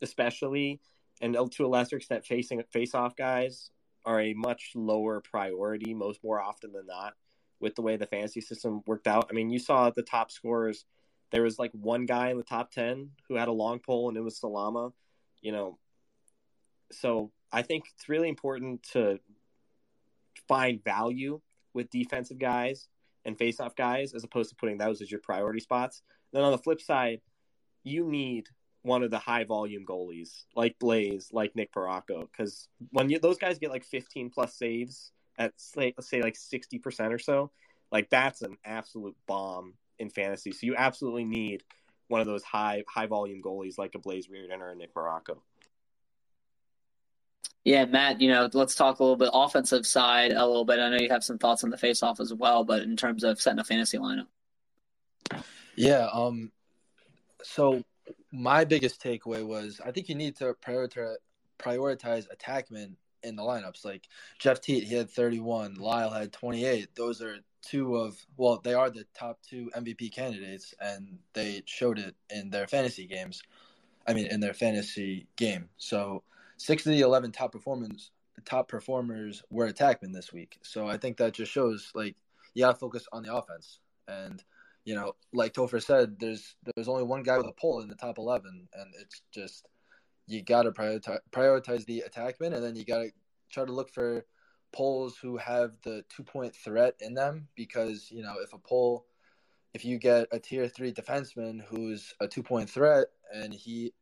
especially, and to a lesser extent, facing face-off guys are a much lower priority most more often than not with the way the fantasy system worked out. I mean, you saw the top scorers. There was like one guy in the top ten who had a long pole, and it was Salama. You know, so I think it's really important to find value with defensive guys and face-off guys as opposed to putting those as your priority spots. Then on the flip side, you need one of the high volume goalies like Blaze, like Nick Marrocco, because when you, those guys get like 15 plus saves at say, let's say like 60 percent or so, like that's an absolute bomb in fantasy. So you absolutely need one of those high high volume goalies like a Blaze Riordan or a Nick Marrocco. Yeah, Matt, you know, let's talk a little bit offensive side a little bit. I know you have some thoughts on the face off as well, but in terms of setting a fantasy lineup. Yeah, um so my biggest takeaway was I think you need to prioritize prioritize attackmen in the lineups. Like Jeff Teat, he had 31. Lyle had 28. Those are two of well, they are the top two MVP candidates, and they showed it in their fantasy games. I mean, in their fantasy game. So six of the 11 top performers top performers were attackmen this week. So I think that just shows like you got to focus on the offense and you know, like Topher said, there's there's only one guy with a pole in the top eleven, and it's just you got to prioritize prioritize the attackman, and then you got to try to look for poles who have the two point threat in them, because you know if a pole, if you get a tier three defenseman who's a two point threat and he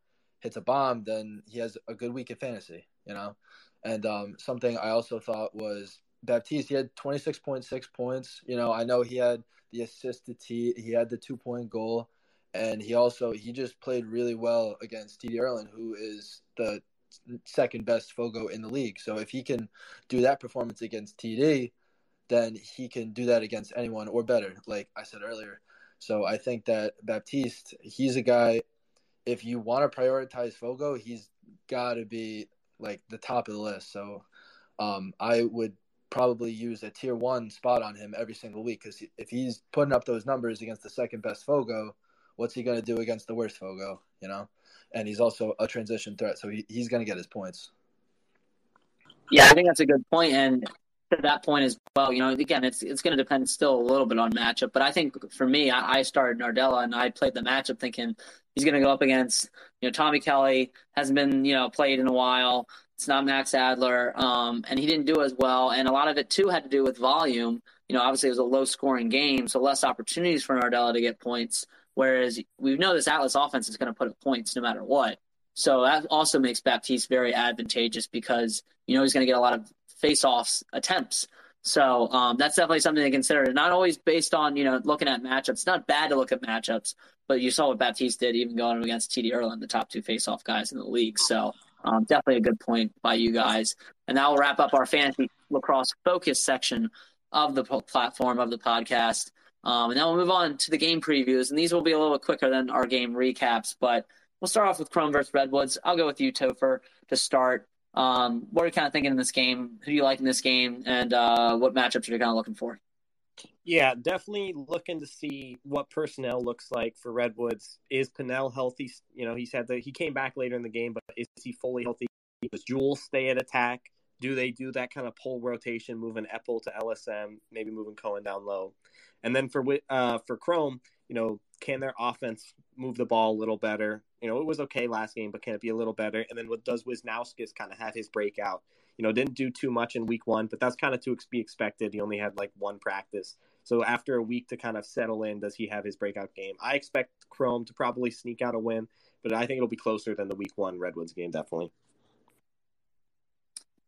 hits a bomb, then he has a good week of fantasy, you know. And um, something I also thought was Baptiste. He had twenty six point six points. You know, I know he had the assist to T. He had the two point goal, and he also he just played really well against TD Ierlan, who is the second best Fogo in the league. So if he can do that performance against TD, then he can do that against anyone or better, like I said earlier. So I think that Baptiste, he's a guy. If you want to prioritize Fogo, he's got to be like the top of the list. So um, I would probably use a tier one spot on him every single week because if he's putting up those numbers against the second best Fogo, what's he going to do against the worst Fogo? You know, and he's also a transition threat, so he, he's going to get his points. Yeah, I think that's a good point, and to that point as well, you know, again, it's it's going to depend still a little bit on matchup, but I think for me, I, I started Nardella and I played the matchup thinking he's going to go up against you know Tommy Kelly hasn't been you know played in a while. It's not Max Adler, um, and he didn't do as well. And a lot of it too had to do with volume. You know, obviously it was a low scoring game, so less opportunities for Nardella to get points. Whereas we know this Atlas offense is going to put up points no matter what. So that also makes Baptiste very advantageous because you know he's going to get a lot of face-offs attempts. So um, that's definitely something to consider. Not always based on you know looking at matchups. Not bad to look at matchups, but you saw what Baptiste did, even going against TD Ierlan, the top two face-off guys in the league. So um, definitely a good point by you guys. And that will wrap up our fantasy lacrosse focus section of the platform of the podcast. Um, and then we'll move on to the game previews. And these will be a little quicker than our game recaps. But we'll start off with Chrome versus Redwoods. I'll go with you, Topher, to start. Um, what are you kind of thinking in this game? Who do you like in this game, and uh, what matchups are you kind of looking for? Yeah, definitely looking to see what personnel looks like for Redwoods. Is Pannell healthy? You know, he said that he came back later in the game, but is he fully healthy? Does Jules stay at attack? Do they do that kind of pull rotation, moving Epple to LSM, maybe moving Cohen down low? And then for uh, for Chrome, you know, can their offense move the ball a little better? You know, it was okay last game, but can it be a little better? And then what does Wisnauskas kind of have his breakout? You know, didn't do too much in week one, but that's kind of to be expected. He only had like one practice. So after a week to kind of settle in, does he have his breakout game? I expect Chrome to probably sneak out a win, but I think it'll be closer than the week one Redwoods game, definitely.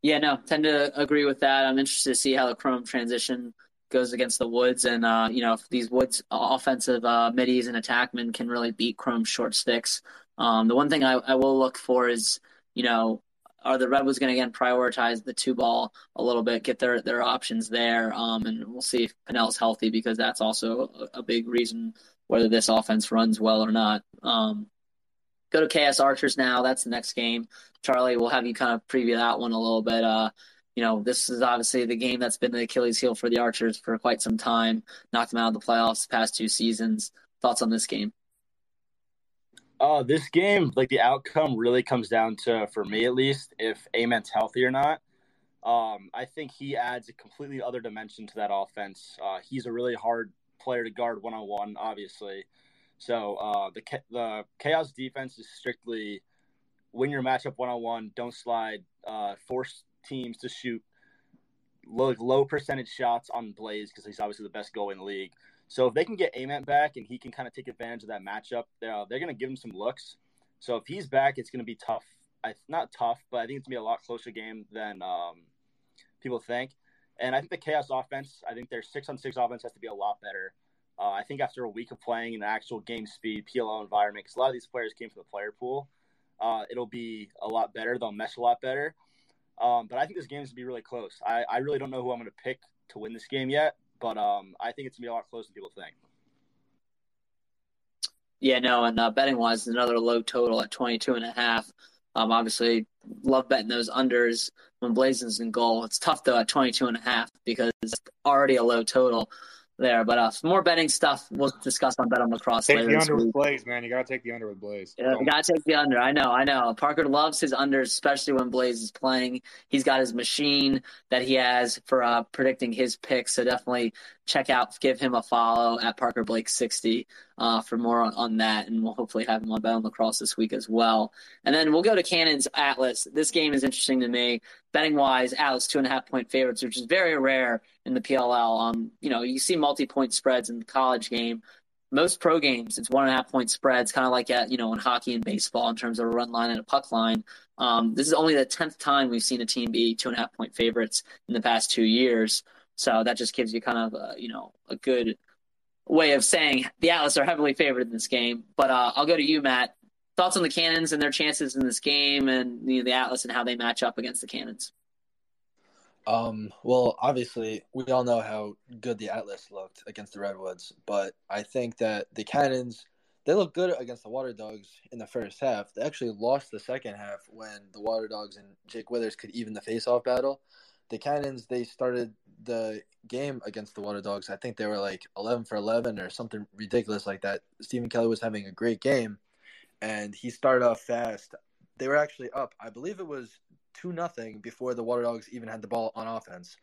Yeah, no, tend to agree with that. I'm interested to see how the Chrome transition goes against the Woods, and uh, you know if these Woods offensive uh, middies and attackmen can really beat Chrome's short sticks. Um, the one thing I, I will look for is you know are the Redwoods going to again prioritize the two ball a little bit, get their their options there, um, and we'll see if Pannell's healthy because that's also a, a, big reason whether this offense runs well or not. Um, go to Chaos Archers now. That's the next game. Charlie, we'll have you kind of preview that one a little bit. Uh, you know, this is obviously the game that's been the Achilles heel for the Archers for quite some time. Knocked them out of the playoffs the past two seasons. Thoughts on this game? Uh, this game, like the outcome, really comes down to, for me at least, if Ament's healthy or not. Um, I think he adds a completely other dimension to that offense. Uh, he's a really hard player to guard one on one, obviously. So uh, the the chaos defense is strictly win your matchup one on one, don't slide, uh, force teams to shoot low, low percentage shots on Blaze because he's obviously the best goal in the league. So if they can get Ament back and he can kind of take advantage of that matchup, they're, they're going to give him some looks. So if he's back, it's going to be tough. I, not tough, but I think it's going to be a lot closer game than um, people think. And I think the Chaos offense, I think their six on six offense has to be a lot better. Uh, I think after a week of playing in an actual game speed PLL environment, because a lot of these players came from the player pool, uh, it'll be a lot better. They'll mesh a lot better. Um, but I think this game to be really close. I, I really don't know who I'm going to pick to win this game yet, but um, I think it's going to be a lot closer than people think. Yeah, no, and uh, betting wise, another low total at 22 and a half. Um, obviously, love betting those unders when Blazing's in goal. It's tough though at 22 and a half because it's already a low total there. But uh, some more betting stuff we'll discuss on Bet on Lacrosse take later. Take the under with Blaze, man. You got to take the under with Blaze. Yeah, you got to take the under. I know, I know. Parker loves his unders, especially when Blaze is playing. He's got his machine that he has for uh, predicting his picks. So definitely check out, give him a follow at Parker Blake 60 uh, for more on, on, that. And we'll hopefully have him on Bet on Lacrosse this week as well. And then we'll go to Cannons Atlas. This game is interesting to me. Betting wise, Atlas two and a half point favorites, which is very rare in the PLL. Um, you know, you see multi point spreads in the college game. Most pro games, it's one and a half point spreads, kind of like at you know in hockey and baseball in terms of a run line and a puck line. Um, this is only the tenth time we've seen a team be two and a half point favorites in the past two years. So that just gives you kind of a, you know a good way of saying the Atlas are heavily favored in this game. But uh, I'll go to you, Matt. Thoughts on the Cannons and their chances in this game, and you know, the Atlas and how they match up against the Cannons. Um, well, obviously, we all know how good the Atlas looked against the Redwoods, but I think that the Cannons they looked good against the Water Dogs in the first half. They actually lost the second half when the Water Dogs and Jake Withers could even the face-off battle. The Cannons they started the game against the Water Dogs. I think they were like 11 for 11 or something ridiculous like that. Stephen Kelly was having a great game, and he started off fast. They were actually up. I believe it was two nothing before the Water Dogs even had the ball on offense.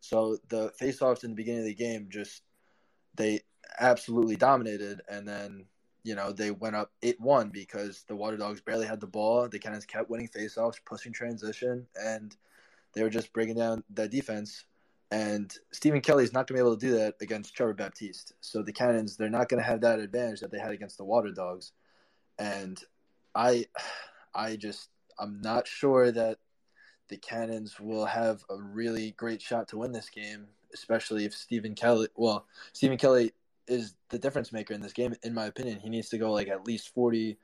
So the faceoffs in the beginning of the game just they absolutely dominated, and then you know they went up eight one because the Water Dogs barely had the ball. The Cannons kept winning faceoffs, pushing transition, and they were just breaking down the defense. And Stephen Kelly is not going to be able to do that against Trevor Baptiste. So the Cannons, they're not going to have that advantage that they had against the Water Dogs. And I, I just, I'm not sure that the Cannons will have a really great shot to win this game, especially if Stephen Kelly. Well, Stephen Kelly is the difference maker in this game, in my opinion. He needs to go like at least 40,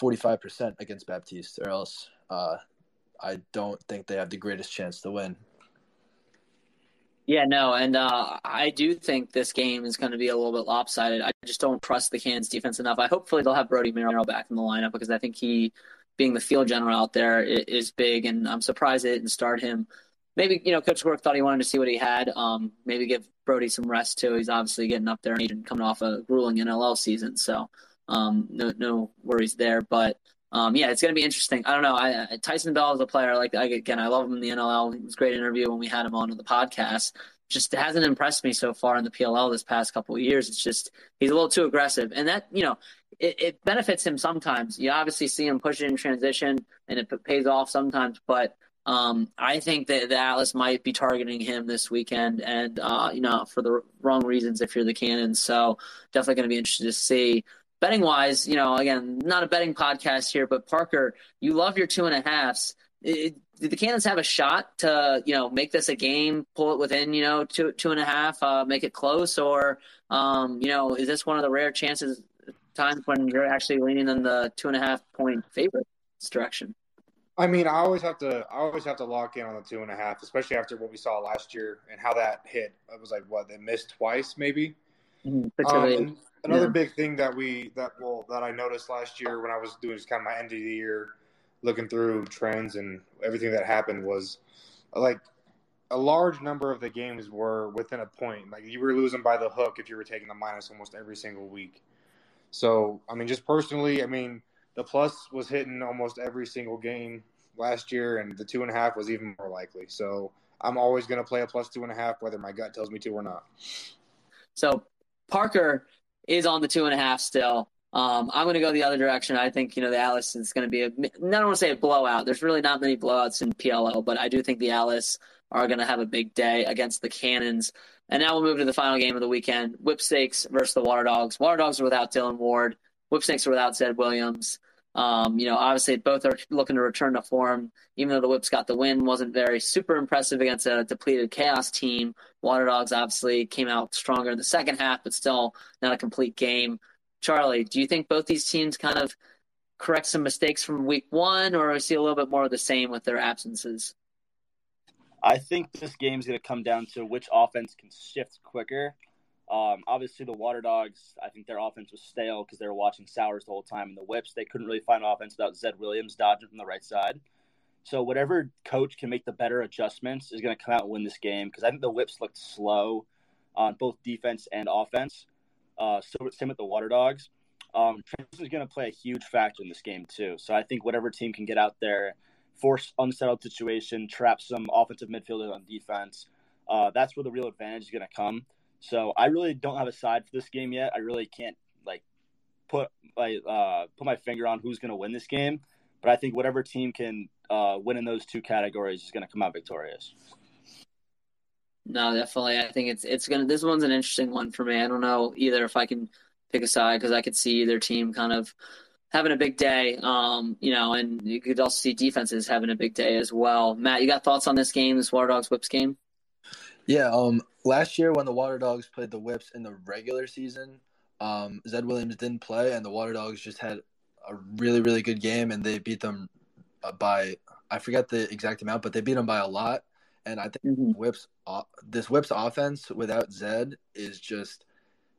45% against Baptiste, or else uh, I don't think they have the greatest chance to win. Yeah, no, and uh, I do think this game is going to be a little bit lopsided. I just don't trust the Cannons defense enough. I hopefully they'll have Brody Merrill back in the lineup because I think he being the field general out there is big, and I'm surprised they didn't start him. Maybe you know, Coach Quirk thought he wanted to see what he had. Um, maybe give Brody some rest too. He's obviously getting up there and coming off a grueling NLL season, so um, no no worries there. But um, yeah, it's going to be interesting. I don't know. I, I, Tyson Bell is a player. I like I, again, I love him in the NLL. It was a great interview when we had him on the podcast. Just hasn't impressed me so far in the PLL this past couple of years. It's just he's a little too aggressive, and that you know it, it benefits him sometimes. You obviously see him push it in transition, and it pays off sometimes. But um, I think that the Atlas might be targeting him this weekend, and uh, you know for the wrong reasons if you're the Cannons. So definitely going to be interested to see betting wise, you know, again, not a betting podcast here, but Parker, you love your two and a halves. It, did the Cannons have a shot to, you know, make this a game, pull it within, you know, two two and a half, uh, make it close, or, um, you know, is this one of the rare chances times when you're actually leaning in the two and a half point favorites direction? I mean, I always have to, I always have to lock in on the two and a half, especially after what we saw last year and how that hit. It was like what they missed twice, maybe. Mm-hmm. Um, another yeah. big thing that we that well that I noticed last year when I was doing just kind of my end of the year looking through trends and everything that happened was like a large number of the games were within a point. Like you were losing by the hook if you were taking the minus almost every single week. So I mean, just personally, I mean, the plus was hitting almost every single game last year, and the two and a half was even more likely. So I'm always going to play a plus two and a half, whether my gut tells me to or not. So Parker, is on the two and a half still. Um, I'm going to go the other direction. I think you know the Atlas is going to be a. I don't want to say a blowout. There's really not many blowouts in PLL, but I do think the Atlas are going to have a big day against the Cannons. And now we'll move to the final game of the weekend: Whipsnakes versus the Water Dogs. Water Dogs are without Dillon Ward. Whipsnakes are without Zed Williams. Um, you know, obviously both are looking to return to form. Even though the Whips got the win, wasn't very super impressive against a depleted Chaos team. Water Dogs obviously came out stronger in the second half, but still not a complete game. Charlie, do you think both these teams kind of correct some mistakes from week one, or see a little bit more of the same with their absences? I think this game is going to come down to which offense can shift quicker. Um, obviously, the Water Dogs, I think their offense was stale because they were watching Sowers the whole time. And the Whips, they couldn't really find offense without Zed Williams dodging from the right side. So, whatever coach can make the better adjustments is going to come out and win this game because I think the Whips looked slow on both defense and offense. Uh, so, same with the Water Dogs. Um, transition is going to play a huge factor in this game, too. So, I think whatever team can get out there, force unsettled situation, trap some offensive midfielders on defense, uh, that's where the real advantage is going to come. So I really don't have a side for this game yet. I really can't like put my uh, put my finger on who's going to win this game. But I think whatever team can uh, win in those two categories is going to come out victorious. No, definitely. I think it's it's gonna. This one's an interesting one for me. I don't know either if I can pick a side because I could see either team kind of having a big day. Um, you know, and you could also see defenses having a big day as well. Matt, you got thoughts on this game, this Water Dogs Whips game? Yeah, um, last year when the Water Dogs played the Whips in the regular season, um, Zed Williams didn't play, and the Water Dogs just had a really, really good game, and they beat them uh, by I forget the exact amount, but they beat them by a lot. And I think mm-hmm. Whips this Whips offense without Zed is just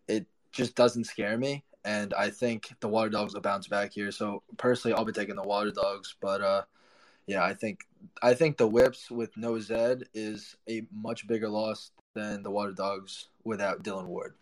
it just doesn't scare me, and I think the Water Dogs will bounce back here. So personally, I'll be taking the Water Dogs, but uh, yeah, I think I think the Whips with no Zed is a much bigger loss than the Water Dogs without Dillon Ward.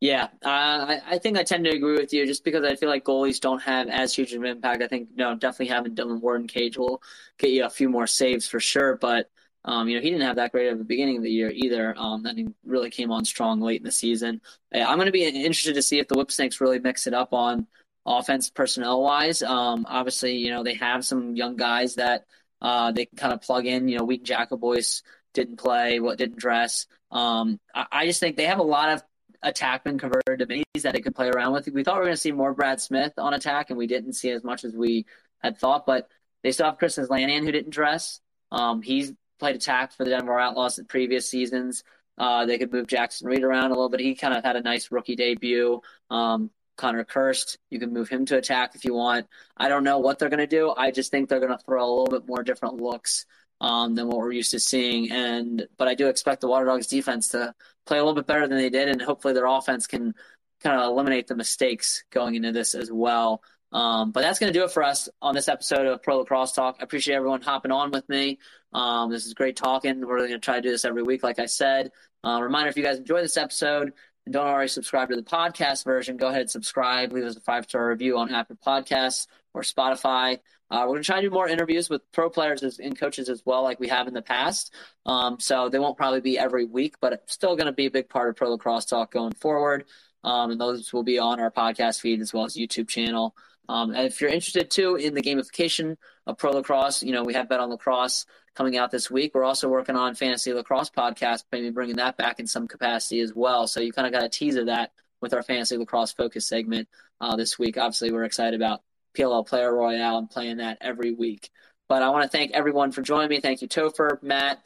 Yeah, uh, I, I think I tend to agree with you just because I feel like goalies don't have as huge of an impact. I think no, definitely having Dillon Ward and Cage will get you a few more saves for sure, but um, you know, he didn't have that great of a beginning of the year either. Um, and he really came on strong late in the season. I'm going to be interested to see if the Whipsnakes really mix it up on offense personnel wise. Um, obviously, you know, they have some young guys that uh, they kind of plug in. You know, Wheaton Jackoboice didn't play, what didn't dress. Um, I, I, just think they have a lot of attackmen converted to minis that they could play around with. We thought we were going to see more Brad Smith on attack, and we didn't see as much as we had thought. But they still have Chris Aslanian, who didn't dress. Um, he's played attack for the Denver Outlaws in previous seasons. Uh, they could move Jackson Reed around a little bit. He kind of had a nice rookie debut. Um, Connor Kirst. You can move him to attack if you want. I don't know what they're going to do. I just think they're going to throw a little bit more different looks um, than what we're used to seeing. And but I do expect the Water Dogs defense to play a little bit better than they did, and hopefully their offense can kind of eliminate the mistakes going into this as well. Um, but that's going to do it for us on this episode of Pro Lacrosse Talk. I appreciate everyone hopping on with me. Um, this is great talking. We're going to try to do this every week, like I said. Uh, reminder if you guys enjoy this episode don't already subscribe to the podcast version, go ahead and subscribe. Leave us a five star review on Apple Podcasts or Spotify. Uh, we're going to try to do more interviews with pro players and coaches as well, like we have in the past. Um, so they won't probably be every week, but it's still going to be a big part of Pro Lacrosse Talk going forward. Um, and those will be on our podcast feed as well as YouTube channel. Um, and if you're interested too in the gamification of pro lacrosse, you know we have Bet on Lacrosse coming out this week. We're also working on fantasy lacrosse podcast, maybe bringing that back in some capacity as well. So you kind of got a tease of that with our fantasy lacrosse focus segment uh, this week. Obviously, we're excited about PLL Player Royale and playing that every week. But I want to thank everyone for joining me. Thank you, Topher, Matt,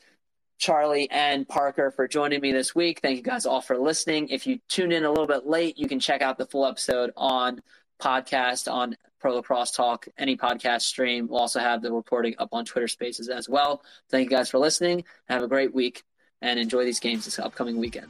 Charlie, and Parker for joining me this week. Thank you guys all for listening. If you tune in a little bit late, you can check out the full episode on podcast on Pro Lacrosse Talk, any podcast stream. We'll also have the reporting up on Twitter Spaces as well. Thank you guys for listening. Have a great week and enjoy these games this upcoming weekend.